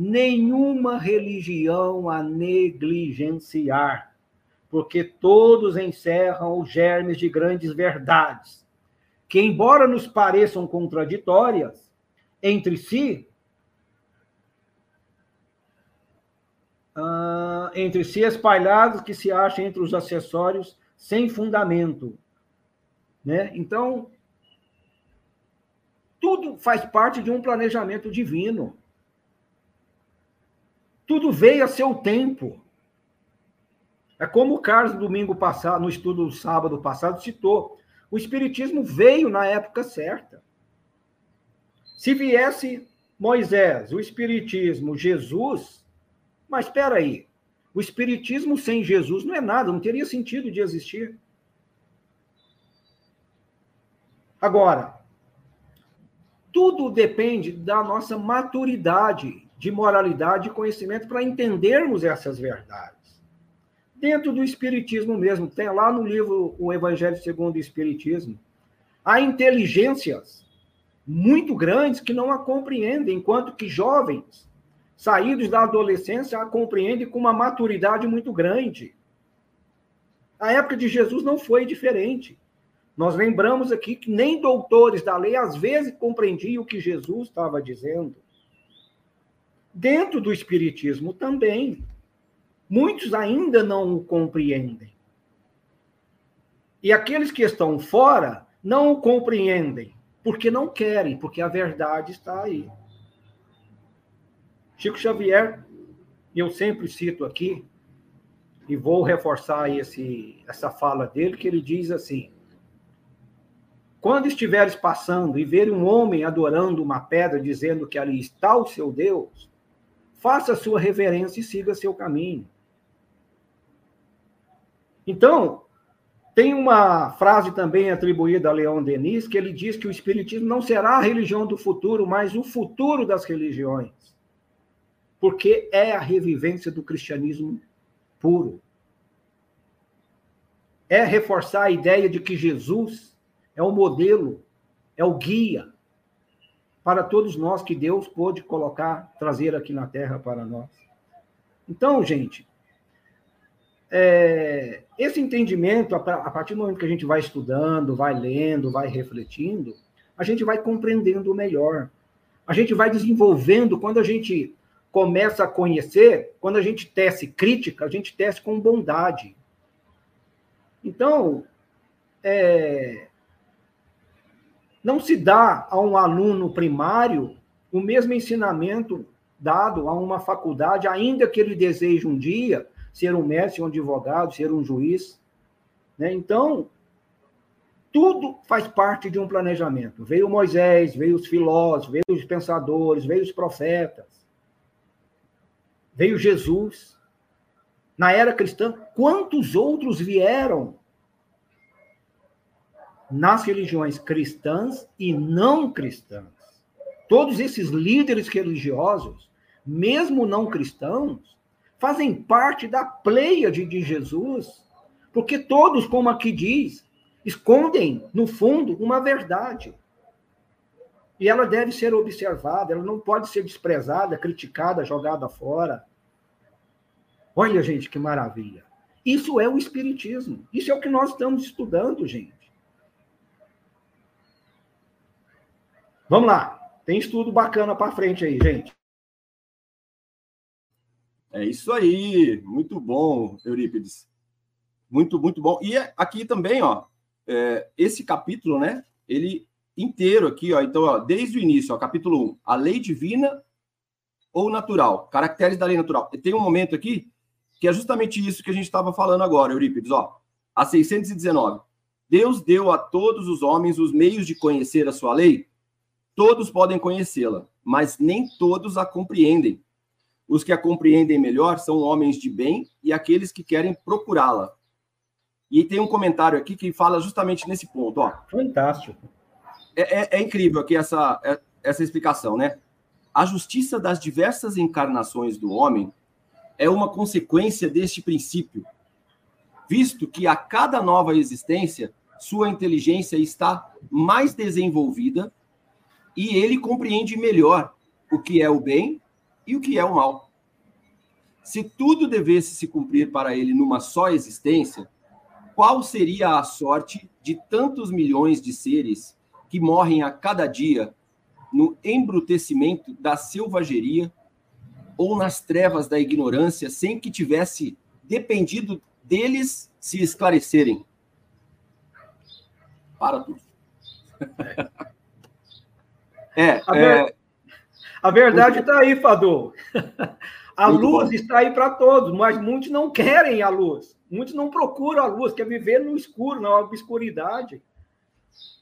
nenhuma religião a negligenciar, porque todos encerram os germes de grandes verdades, que, embora nos pareçam contraditórias entre si, uh, entre si espalhados que se acham entre os acessórios sem fundamento. Né? Então, tudo faz parte de um planejamento divino. Tudo veio a seu tempo. É como o Carlos, domingo passado, no estudo do sábado passado, citou. O Espiritismo veio na época certa. Se viesse Moisés, o Espiritismo, Jesus, mas espera aí, o Espiritismo sem Jesus não é nada, não teria sentido de existir. Agora, tudo depende da nossa maturidade de moralidade e conhecimento para entendermos essas verdades. Dentro do Espiritismo mesmo, tem lá no livro O Evangelho segundo o Espiritismo, há inteligências muito grandes que não a compreendem, enquanto que jovens, saídos da adolescência, a compreendem com uma maturidade muito grande. A época de Jesus não foi diferente. Nós lembramos aqui que nem doutores da lei às vezes compreendiam o que Jesus estava dizendo. Dentro do Espiritismo também. Muitos ainda não o compreendem. E aqueles que estão fora não o compreendem, porque não querem, porque a verdade está aí. Chico Xavier, eu sempre cito aqui, e vou reforçar esse, essa fala dele, que ele diz assim: quando estiveres passando e ver um homem adorando uma pedra, dizendo que ali está o seu Deus, faça sua reverência e siga seu caminho. Então, tem uma frase também atribuída a Leon Denis, que ele diz que o Espiritismo não será a religião do futuro, mas o futuro das religiões. Porque é a revivência do cristianismo puro. É reforçar a ideia de que Jesus é o modelo, é o guia para todos nós que Deus pôde colocar, trazer aqui na terra para nós. Então, gente, é, esse entendimento, a partir do momento que a gente vai estudando, vai lendo, vai refletindo, a gente vai compreendendo melhor. A gente vai desenvolvendo, quando a gente começa a conhecer, quando a gente tece crítica, a gente tece com bondade. Então, é, não se dá a um aluno primário o mesmo ensinamento dado a uma faculdade, ainda que ele deseje um dia ser um mestre, um advogado, ser um juiz. Né? Então, tudo faz parte de um planejamento. Veio Moisés, veio os filósofos, veio os pensadores, veio os profetas, veio Jesus. Na era cristã, quantos outros vieram nas religiões cristãs e não cristãs. Todos esses líderes religiosos, mesmo não cristãos, fazem parte da pleiade de Jesus, porque todos, como aqui diz, escondem no fundo uma verdade. E ela deve ser observada, ela não pode ser desprezada, criticada, jogada fora. Olha, gente, que maravilha. Isso é o Espiritismo. Isso é o que nós estamos estudando, gente. Vamos lá. Tem estudo bacana para frente aí, gente. É isso aí. Muito bom, Eurípides. Muito, muito bom. E aqui também, ó, é, esse capítulo, né? Ele inteiro aqui, ó. Então, ó, desde o início, ó, capítulo 1, a lei divina ou natural, caracteres da lei natural. E tem um momento aqui que é justamente isso que a gente estava falando agora, Eurípides, ó. A 619. Deus deu a todos os homens os meios de conhecer a sua lei Todos podem conhecê-la, mas nem todos a compreendem. Os que a compreendem melhor são homens de bem e aqueles que querem procurá-la. E tem um comentário aqui que fala justamente nesse ponto. Ó. Fantástico. É, é, é incrível aqui essa, é, essa explicação, né? A justiça das diversas encarnações do homem é uma consequência deste princípio, visto que a cada nova existência, sua inteligência está mais desenvolvida e ele compreende melhor o que é o bem e o que é o mal. Se tudo devesse se cumprir para ele numa só existência, qual seria a sorte de tantos milhões de seres que morrem a cada dia no embrutecimento da selvageria ou nas trevas da ignorância sem que tivesse dependido deles se esclarecerem? Para tudo. É, a, ver... é... a verdade está aí, Fadu. A Muito luz bom. está aí para todos, mas muitos não querem a luz. Muitos não procuram a luz, quer viver no escuro, na obscuridade.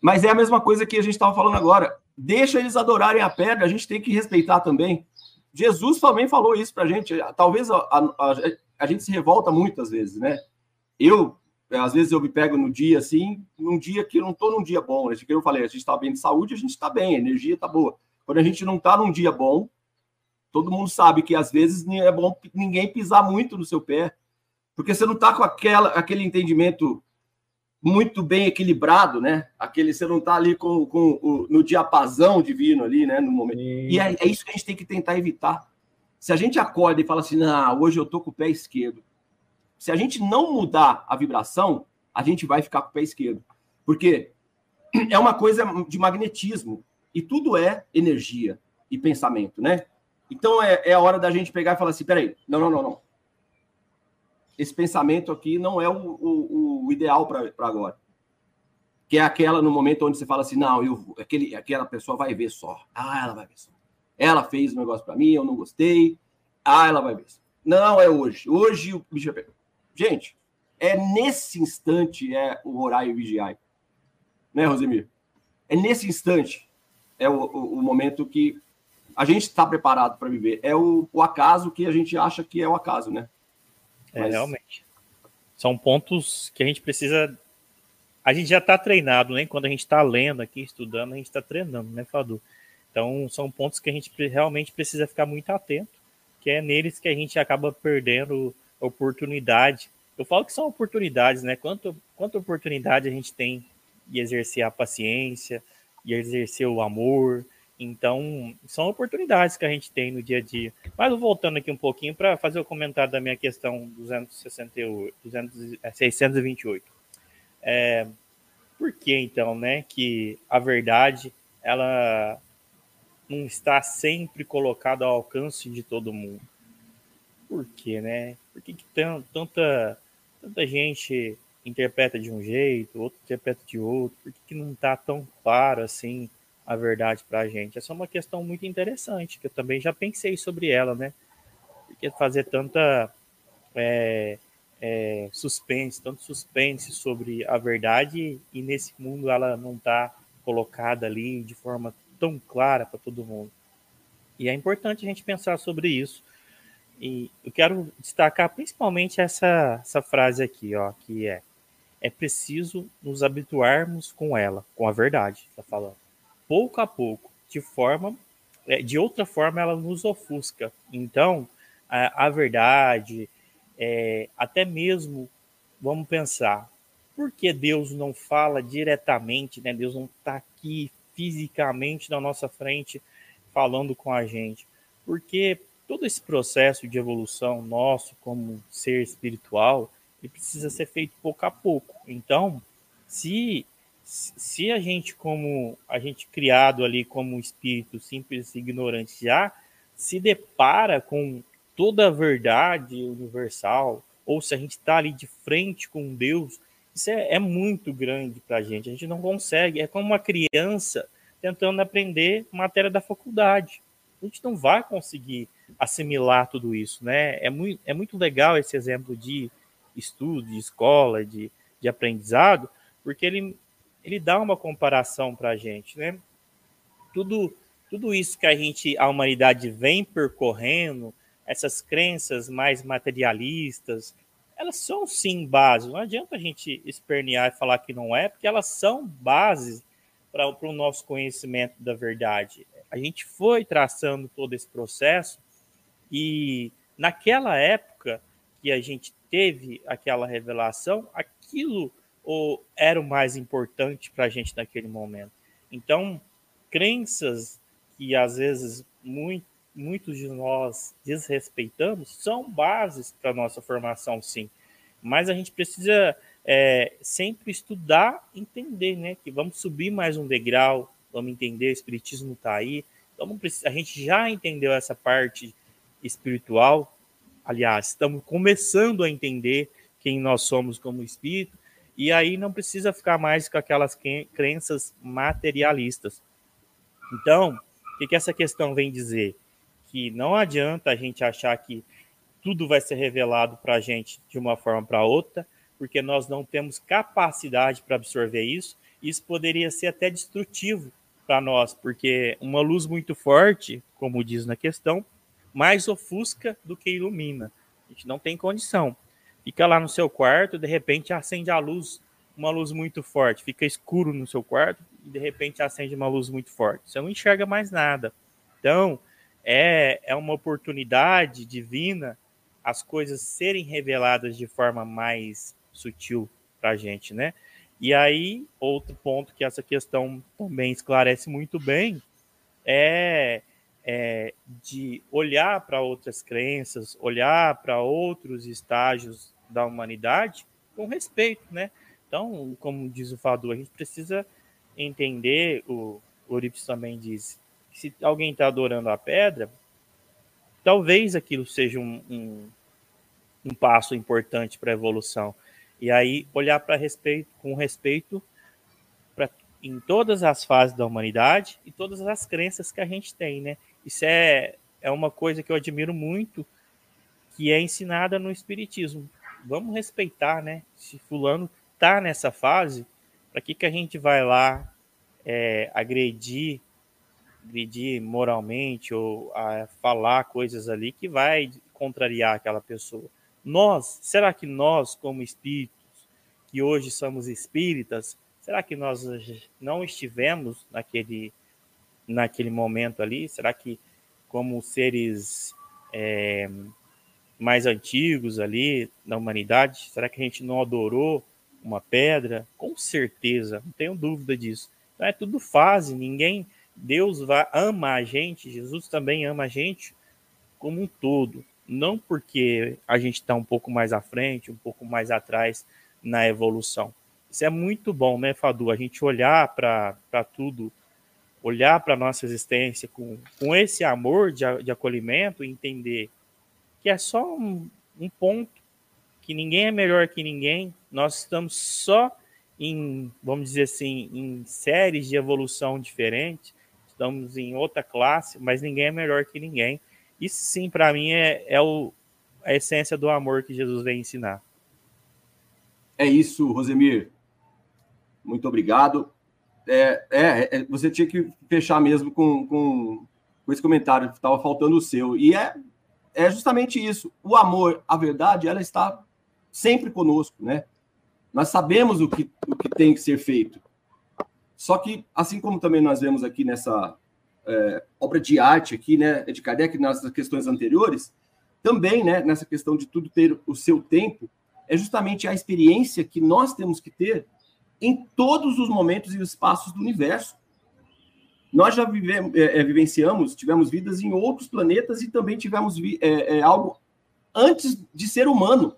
Mas é a mesma coisa que a gente estava falando agora. Deixa eles adorarem a pedra, a gente tem que respeitar também. Jesus também falou isso para a gente. Talvez a, a, a, gente se revolta muitas vezes, né? Eu, às vezes, eu me pego no dia assim, num dia que eu não estou num dia bom. Né? Que eu falei, a gente está bem de saúde, a gente está bem, a energia está boa. Quando a gente não está num dia bom, todo mundo sabe que às vezes é bom ninguém pisar muito no seu pé, porque você não está com aquela, aquele entendimento muito bem equilibrado, né? Aquele você não está ali com, com o, no diapasão divino ali, né? No momento. Sim. E é, é, isso que a gente tem que tentar evitar. Se a gente acorda e fala assim, não, hoje eu tô com o pé esquerdo. Se a gente não mudar a vibração, a gente vai ficar com o pé esquerdo. Porque é uma coisa de magnetismo. E tudo é energia e pensamento, né? Então é, é a hora da gente pegar e falar assim: peraí, não, não, não, não. Esse pensamento aqui não é o, o, o ideal para agora. Que é aquela no momento onde você fala assim: não, eu, aquele, aquela pessoa vai ver só. Ah, ela vai ver só. Ela fez um negócio para mim, eu não gostei. Ah, ela vai ver só. Não, é hoje. Hoje o bicho é. Gente, é nesse instante é o e vigiar. Né, Rosemir? é nesse instante, é o, o, o momento que a gente está preparado para viver. É o, o, acaso que a gente acha que é o acaso, né? É, Mas... realmente. São pontos que a gente precisa. A gente já está treinado, né? Quando a gente está lendo aqui, estudando, a gente está treinando, né, Fadu? Então, são pontos que a gente realmente precisa ficar muito atento, que é neles que a gente acaba perdendo oportunidade. Eu falo que são oportunidades, né? Quanto, quanta oportunidade a gente tem de exercer a paciência, de exercer o amor. Então, são oportunidades que a gente tem no dia a dia. Mas voltando aqui um pouquinho para fazer o comentário da minha questão 268, 200, 628. É, por que então, né, que a verdade ela não está sempre colocada ao alcance de todo mundo? Por quê, né? Por que, que tanta, tanta gente interpreta de um jeito, outro interpreta de outro? Por que, que não está tão claro assim a verdade para a gente? Essa é uma questão muito interessante, que eu também já pensei sobre ela, né? Porque fazer tanta é, é, suspense, tanto suspense sobre a verdade e nesse mundo ela não está colocada ali de forma tão clara para todo mundo. E é importante a gente pensar sobre isso. E eu quero destacar principalmente essa, essa frase aqui, ó, que é é preciso nos habituarmos com ela, com a verdade, está falando. Pouco a pouco, de forma, é, de outra forma, ela nos ofusca. Então, a, a verdade, é, até mesmo, vamos pensar, por que Deus não fala diretamente, né? Deus não está aqui fisicamente na nossa frente falando com a gente? Porque todo esse processo de evolução nosso como ser espiritual, ele precisa ser feito pouco a pouco. Então, se se a gente como a gente criado ali como espírito simples e ignorante já se depara com toda a verdade universal, ou se a gente está ali de frente com Deus, isso é, é muito grande para a gente. A gente não consegue. É como uma criança tentando aprender matéria da faculdade. A gente não vai conseguir assimilar tudo isso, né? É muito, é muito legal esse exemplo de estudo, de escola, de, de aprendizado, porque ele, ele dá uma comparação para a gente, né? Tudo, tudo isso que a gente, a humanidade vem percorrendo, essas crenças mais materialistas, elas são sim bases. Não adianta a gente espernear e falar que não é, porque elas são bases para o nosso conhecimento da verdade. A gente foi traçando todo esse processo e naquela época que a gente teve aquela revelação, aquilo ou era o mais importante para a gente naquele momento. Então, crenças que às vezes muito, muitos de nós desrespeitamos são bases para nossa formação, sim. Mas a gente precisa é, sempre estudar, entender, né? Que vamos subir mais um degrau, vamos entender, o Espiritismo está aí. Vamos, a gente já entendeu essa parte espiritual, Aliás, estamos começando a entender quem nós somos como espírito, e aí não precisa ficar mais com aquelas crenças materialistas. Então, o que, que essa questão vem dizer? Que não adianta a gente achar que tudo vai ser revelado para a gente de uma forma para outra, porque nós não temos capacidade para absorver isso. Isso poderia ser até destrutivo para nós, porque uma luz muito forte, como diz na questão, mais ofusca do que ilumina. A gente não tem condição. Fica lá no seu quarto, de repente acende a luz, uma luz muito forte, fica escuro no seu quarto e de repente acende uma luz muito forte. Você não enxerga mais nada. Então, é, é uma oportunidade divina as coisas serem reveladas de forma mais sutil para a gente, né? E aí, outro ponto que essa questão também esclarece muito bem é é, de olhar para outras crenças, olhar para outros estágios da humanidade com respeito, né? Então, como diz o Fadu, a gente precisa entender, o Orips também diz, que se alguém está adorando a pedra, talvez aquilo seja um, um, um passo importante para a evolução. E aí, olhar para respeito, com respeito pra, em todas as fases da humanidade e todas as crenças que a gente tem, né? Isso é, é uma coisa que eu admiro muito, que é ensinada no Espiritismo. Vamos respeitar, né? Se fulano tá nessa fase, para que, que a gente vai lá é, agredir, agredir moralmente ou falar coisas ali que vai contrariar aquela pessoa. Nós, será que nós, como espíritos, que hoje somos espíritas, será que nós não estivemos naquele, naquele momento ali? Será que, como seres é, mais antigos ali na humanidade, será que a gente não adorou uma pedra? Com certeza, não tenho dúvida disso. Então é tudo fase, ninguém. Deus vai, ama a gente, Jesus também ama a gente como um todo. Não porque a gente está um pouco mais à frente, um pouco mais atrás na evolução. Isso é muito bom, né, Fadu? A gente olhar para tudo, olhar para a nossa existência com, com esse amor de, de acolhimento e entender que é só um, um ponto, que ninguém é melhor que ninguém, nós estamos só em, vamos dizer assim, em séries de evolução diferentes, estamos em outra classe, mas ninguém é melhor que ninguém. Isso sim, para mim, é, é o, a essência do amor que Jesus vem ensinar. É isso, Rosemir. Muito obrigado. É, é, é você tinha que fechar mesmo com, com, com esse comentário, estava faltando o seu. E é, é justamente isso. O amor, a verdade, ela está sempre conosco, né? Nós sabemos o que, o que tem que ser feito. Só que, assim como também nós vemos aqui nessa é, obra de arte aqui, né, de Kardec, nas questões anteriores, também, né, nessa questão de tudo ter o seu tempo, é justamente a experiência que nós temos que ter em todos os momentos e espaços do universo. Nós já vivemos, é, é, vivenciamos, tivemos vidas em outros planetas e também tivemos é, é, algo antes de ser humano.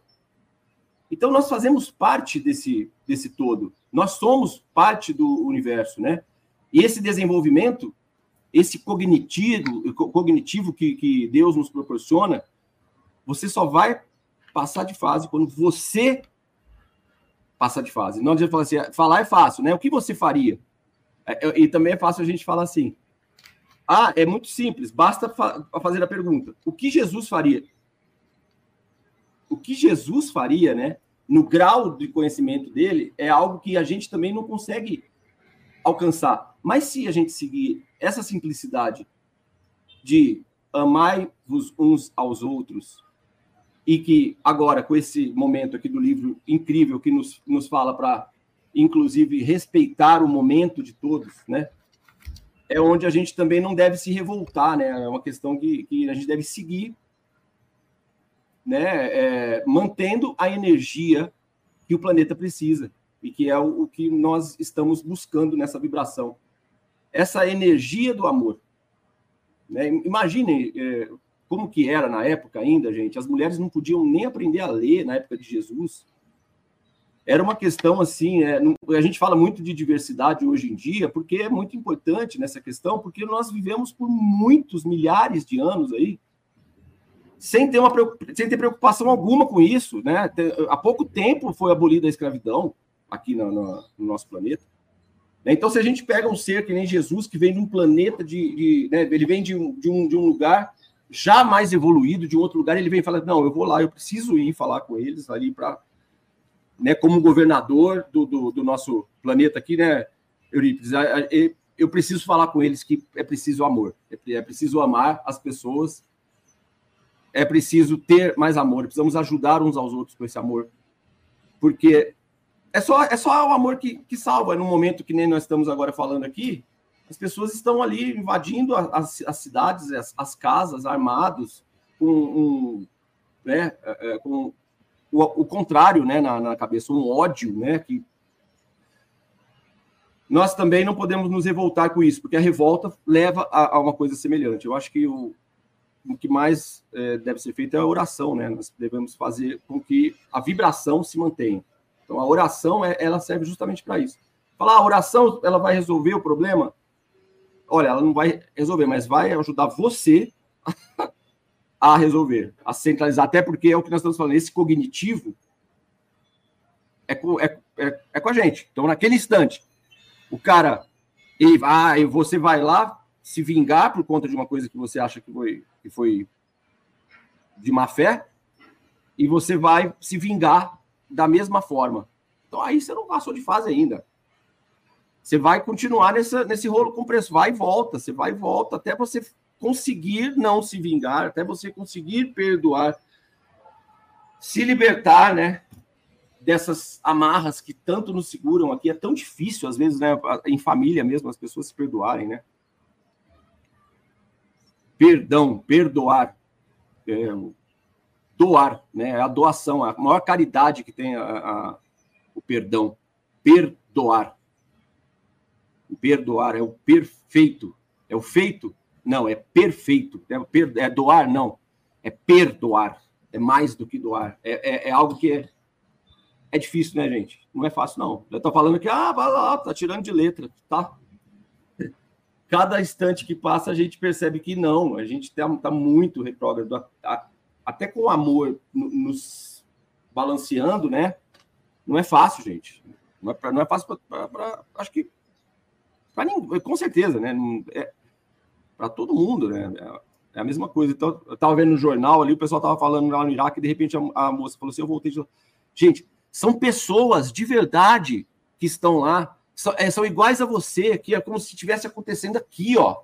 Então, nós fazemos parte desse, desse todo. Nós somos parte do universo, né? E esse desenvolvimento, esse cognitivo, cognitivo que, que Deus nos proporciona, você só vai passar de fase quando você passar de fase. Não adianta falar assim, falar é fácil, né? O que você faria? É, e também é fácil a gente falar assim. Ah, é muito simples, basta fa fazer a pergunta. O que Jesus faria? O que Jesus faria, né? No grau de conhecimento dele, é algo que a gente também não consegue alcançar. Mas se a gente seguir essa simplicidade de amai-vos uns aos outros, e que agora, com esse momento aqui do livro incrível que nos, nos fala para, inclusive, respeitar o momento de todos, né? É onde a gente também não deve se revoltar, né? É uma questão que, que a gente deve seguir, né? É, mantendo a energia que o planeta precisa e que é o, o que nós estamos buscando nessa vibração. Essa energia do amor. Né? Imagine, é, como que era na época ainda, gente, as mulheres não podiam nem aprender a ler na época de Jesus. Era uma questão assim, é, a gente fala muito de diversidade hoje em dia, porque é muito importante nessa questão, porque nós vivemos por muitos milhares de anos aí, sem ter, uma, sem ter preocupação alguma com isso, né? Há pouco tempo foi abolida a escravidão aqui no, no, no nosso planeta. Então, se a gente pega um ser que nem Jesus, que vem de um planeta de. de né, ele vem de um, de, um, de um lugar já mais evoluído de um outro lugar, ele vem falando, não, eu vou lá, eu preciso ir falar com eles ali para, né, como governador do, do, do, nosso planeta aqui, né, Eurípides, eu preciso falar com eles que é preciso amor, é, é preciso amar as pessoas, é preciso ter mais amor, precisamos ajudar uns aos outros com esse amor, porque é só, é só o amor que, que salva, no momento que nem nós estamos agora falando aqui, as pessoas estão ali invadindo as, as cidades, as, as, casas, armados, com, um, né, é, é, com o, o, contrário né, na, na, cabeça, um ódio, né, que nós também não podemos nos revoltar com isso, porque a revolta leva a, a uma coisa semelhante. Eu acho que o, o que mais é, deve ser feito é a oração, né? Nós devemos fazer com que a vibração se mantenha. Então, a oração, é, ela serve justamente para isso. Falar, ah, a oração, ela vai resolver o problema? Olha, ela não vai resolver, mas vai ajudar você a resolver, a centralizar, até porque é o que nós estamos falando, esse cognitivo é com, é, é, é com a gente. Então, naquele instante, o cara, ele, ah, você vai lá se vingar por conta de uma coisa que você acha que foi, que foi de má fé, e você vai se vingar da mesma forma. Então, aí você não passou de fase ainda. Você vai continuar nessa, nesse rolo compressor, vai e volta, você vai e volta, até você conseguir não se vingar, até você conseguir perdoar, se libertar, né? Dessas amarras que tanto nos seguram aqui. É tão difícil, às vezes, né? Em família mesmo, as pessoas se perdoarem, né? Perdão, perdoar. É, doar, né? A doação, a maior caridade que tem a, a, o perdão. Perdoar. Perdoar é o perfeito. É o feito não, é perfeito. É, per, é doar, não. É perdoar. É mais do que doar. É, é, é, algo que é, é difícil, né, gente? Não é fácil, não. Eu tô falando que, ah, vai lá, tá tirando de letra, tá? Cada instante que passa, a gente percebe que não. A gente tá, tá muito retrógrado. Até com o amor nos balanceando, né? Não é fácil, gente. Não é, pra, não é fácil para. Acho que. Pra ninguém, com certeza, né? É, para todo mundo, né? É a mesma coisa. Então, eu estava vendo no jornal ali, o pessoal estava falando lá no Iraque, e de repente a, a, moça falou assim: eu voltei de. Gente, são pessoas de verdade que estão lá, são, é, são iguais a você, que é como se estivesse acontecendo aqui, ó.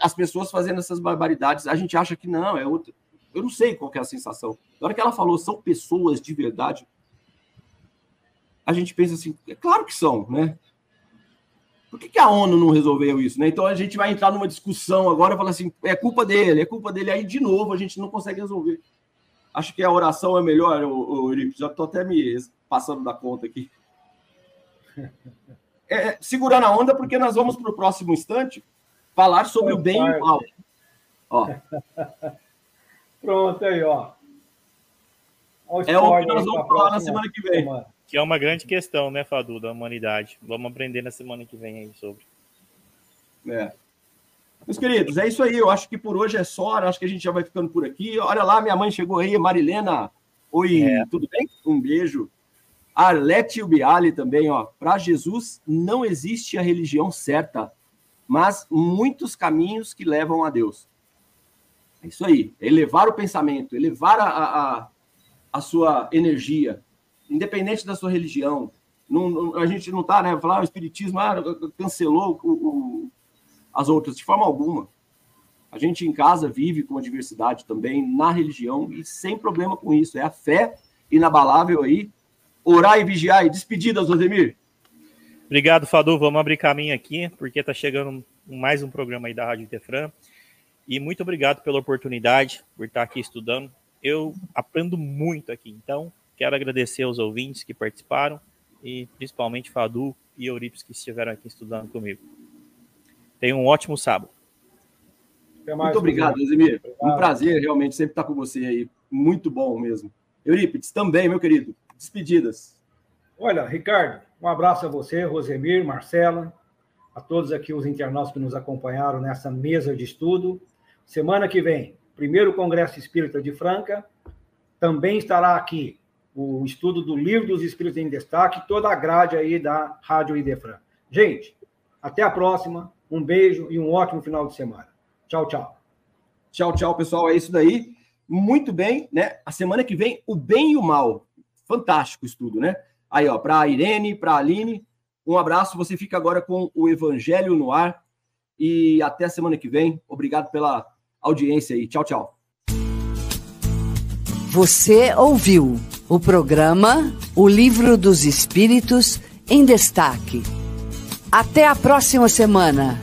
As pessoas fazendo essas barbaridades, a gente acha que não, é outra. Eu não sei qual é a sensação. Na hora que ela falou, são pessoas de verdade, a gente pensa assim, é claro que são, né? Por que, que, a ONU não resolveu isso? Né? Então a gente vai entrar numa discussão agora, falar assim, é culpa dele, é culpa dele. Aí, de novo, a gente não consegue resolver. Acho que a oração é melhor, o, o Já estou até me passando da conta aqui. É, é, segurando a onda, porque nós vamos para o próximo instante falar sobre o bem e o mal. Ó. Pronto aí, ó. É o que nós vamos falar na semana que vem. Semana. Que é uma grande questão, né, Fadu, da humanidade. Vamos aprender na semana que vem aí sobre. É. Meus queridos, é isso aí. Eu acho que por hoje é só. Acho que a gente já vai ficando por aqui. Olha lá, minha mãe chegou aí, Marilena. Oi, é. tudo bem? Um beijo. Arlete Ubiali também, ó. Para Jesus não existe a religião certa, mas muitos caminhos que levam a Deus. É isso aí. É elevar o pensamento, elevar a, a, a sua energia, independente da sua religião. Não, a gente não está, né? Falar o Espiritismo ah, cancelou o, o, as outras, de forma alguma. A gente em casa vive com a diversidade também na religião e sem problema com isso. É a fé inabalável aí. Orar e vigiar. E despedidas, Rosemir. Obrigado, Fadu. Vamos abrir caminho aqui, porque está chegando mais um programa aí da Rádio Tefran. E muito obrigado pela oportunidade, por estar aqui estudando. Eu aprendo muito aqui. Então, Quero agradecer aos ouvintes que participaram e principalmente Fadu e Eurips que estiveram aqui estudando comigo. Tenham um ótimo sábado. Mais, Muito obrigado, Eximir. Um prazer realmente sempre estar com você aí. Muito bom mesmo. Eurípides, também, meu querido. Despedidas. Olha, Ricardo, um abraço a você, Rosemir, Marcela, a todos aqui os internautas que nos acompanharam nessa mesa de estudo. Semana que vem, primeiro Congresso Espírita de Franca, também estará aqui o estudo do Livro dos Espíritos em Destaque, toda a grade aí da Rádio Idefran. Gente, até a próxima, um beijo e um ótimo final de semana. Tchau, tchau. Tchau, tchau, pessoal. É isso daí. Muito bem, né? A semana que vem, o bem e o mal. Fantástico estudo, né? Aí, ó, para a Irene, para a Aline, um abraço. Você fica agora com o Evangelho no ar. E até a semana que vem. Obrigado pela audiência aí. Tchau, tchau. Você ouviu o programa O Livro dos Espíritos em Destaque. Até a próxima semana.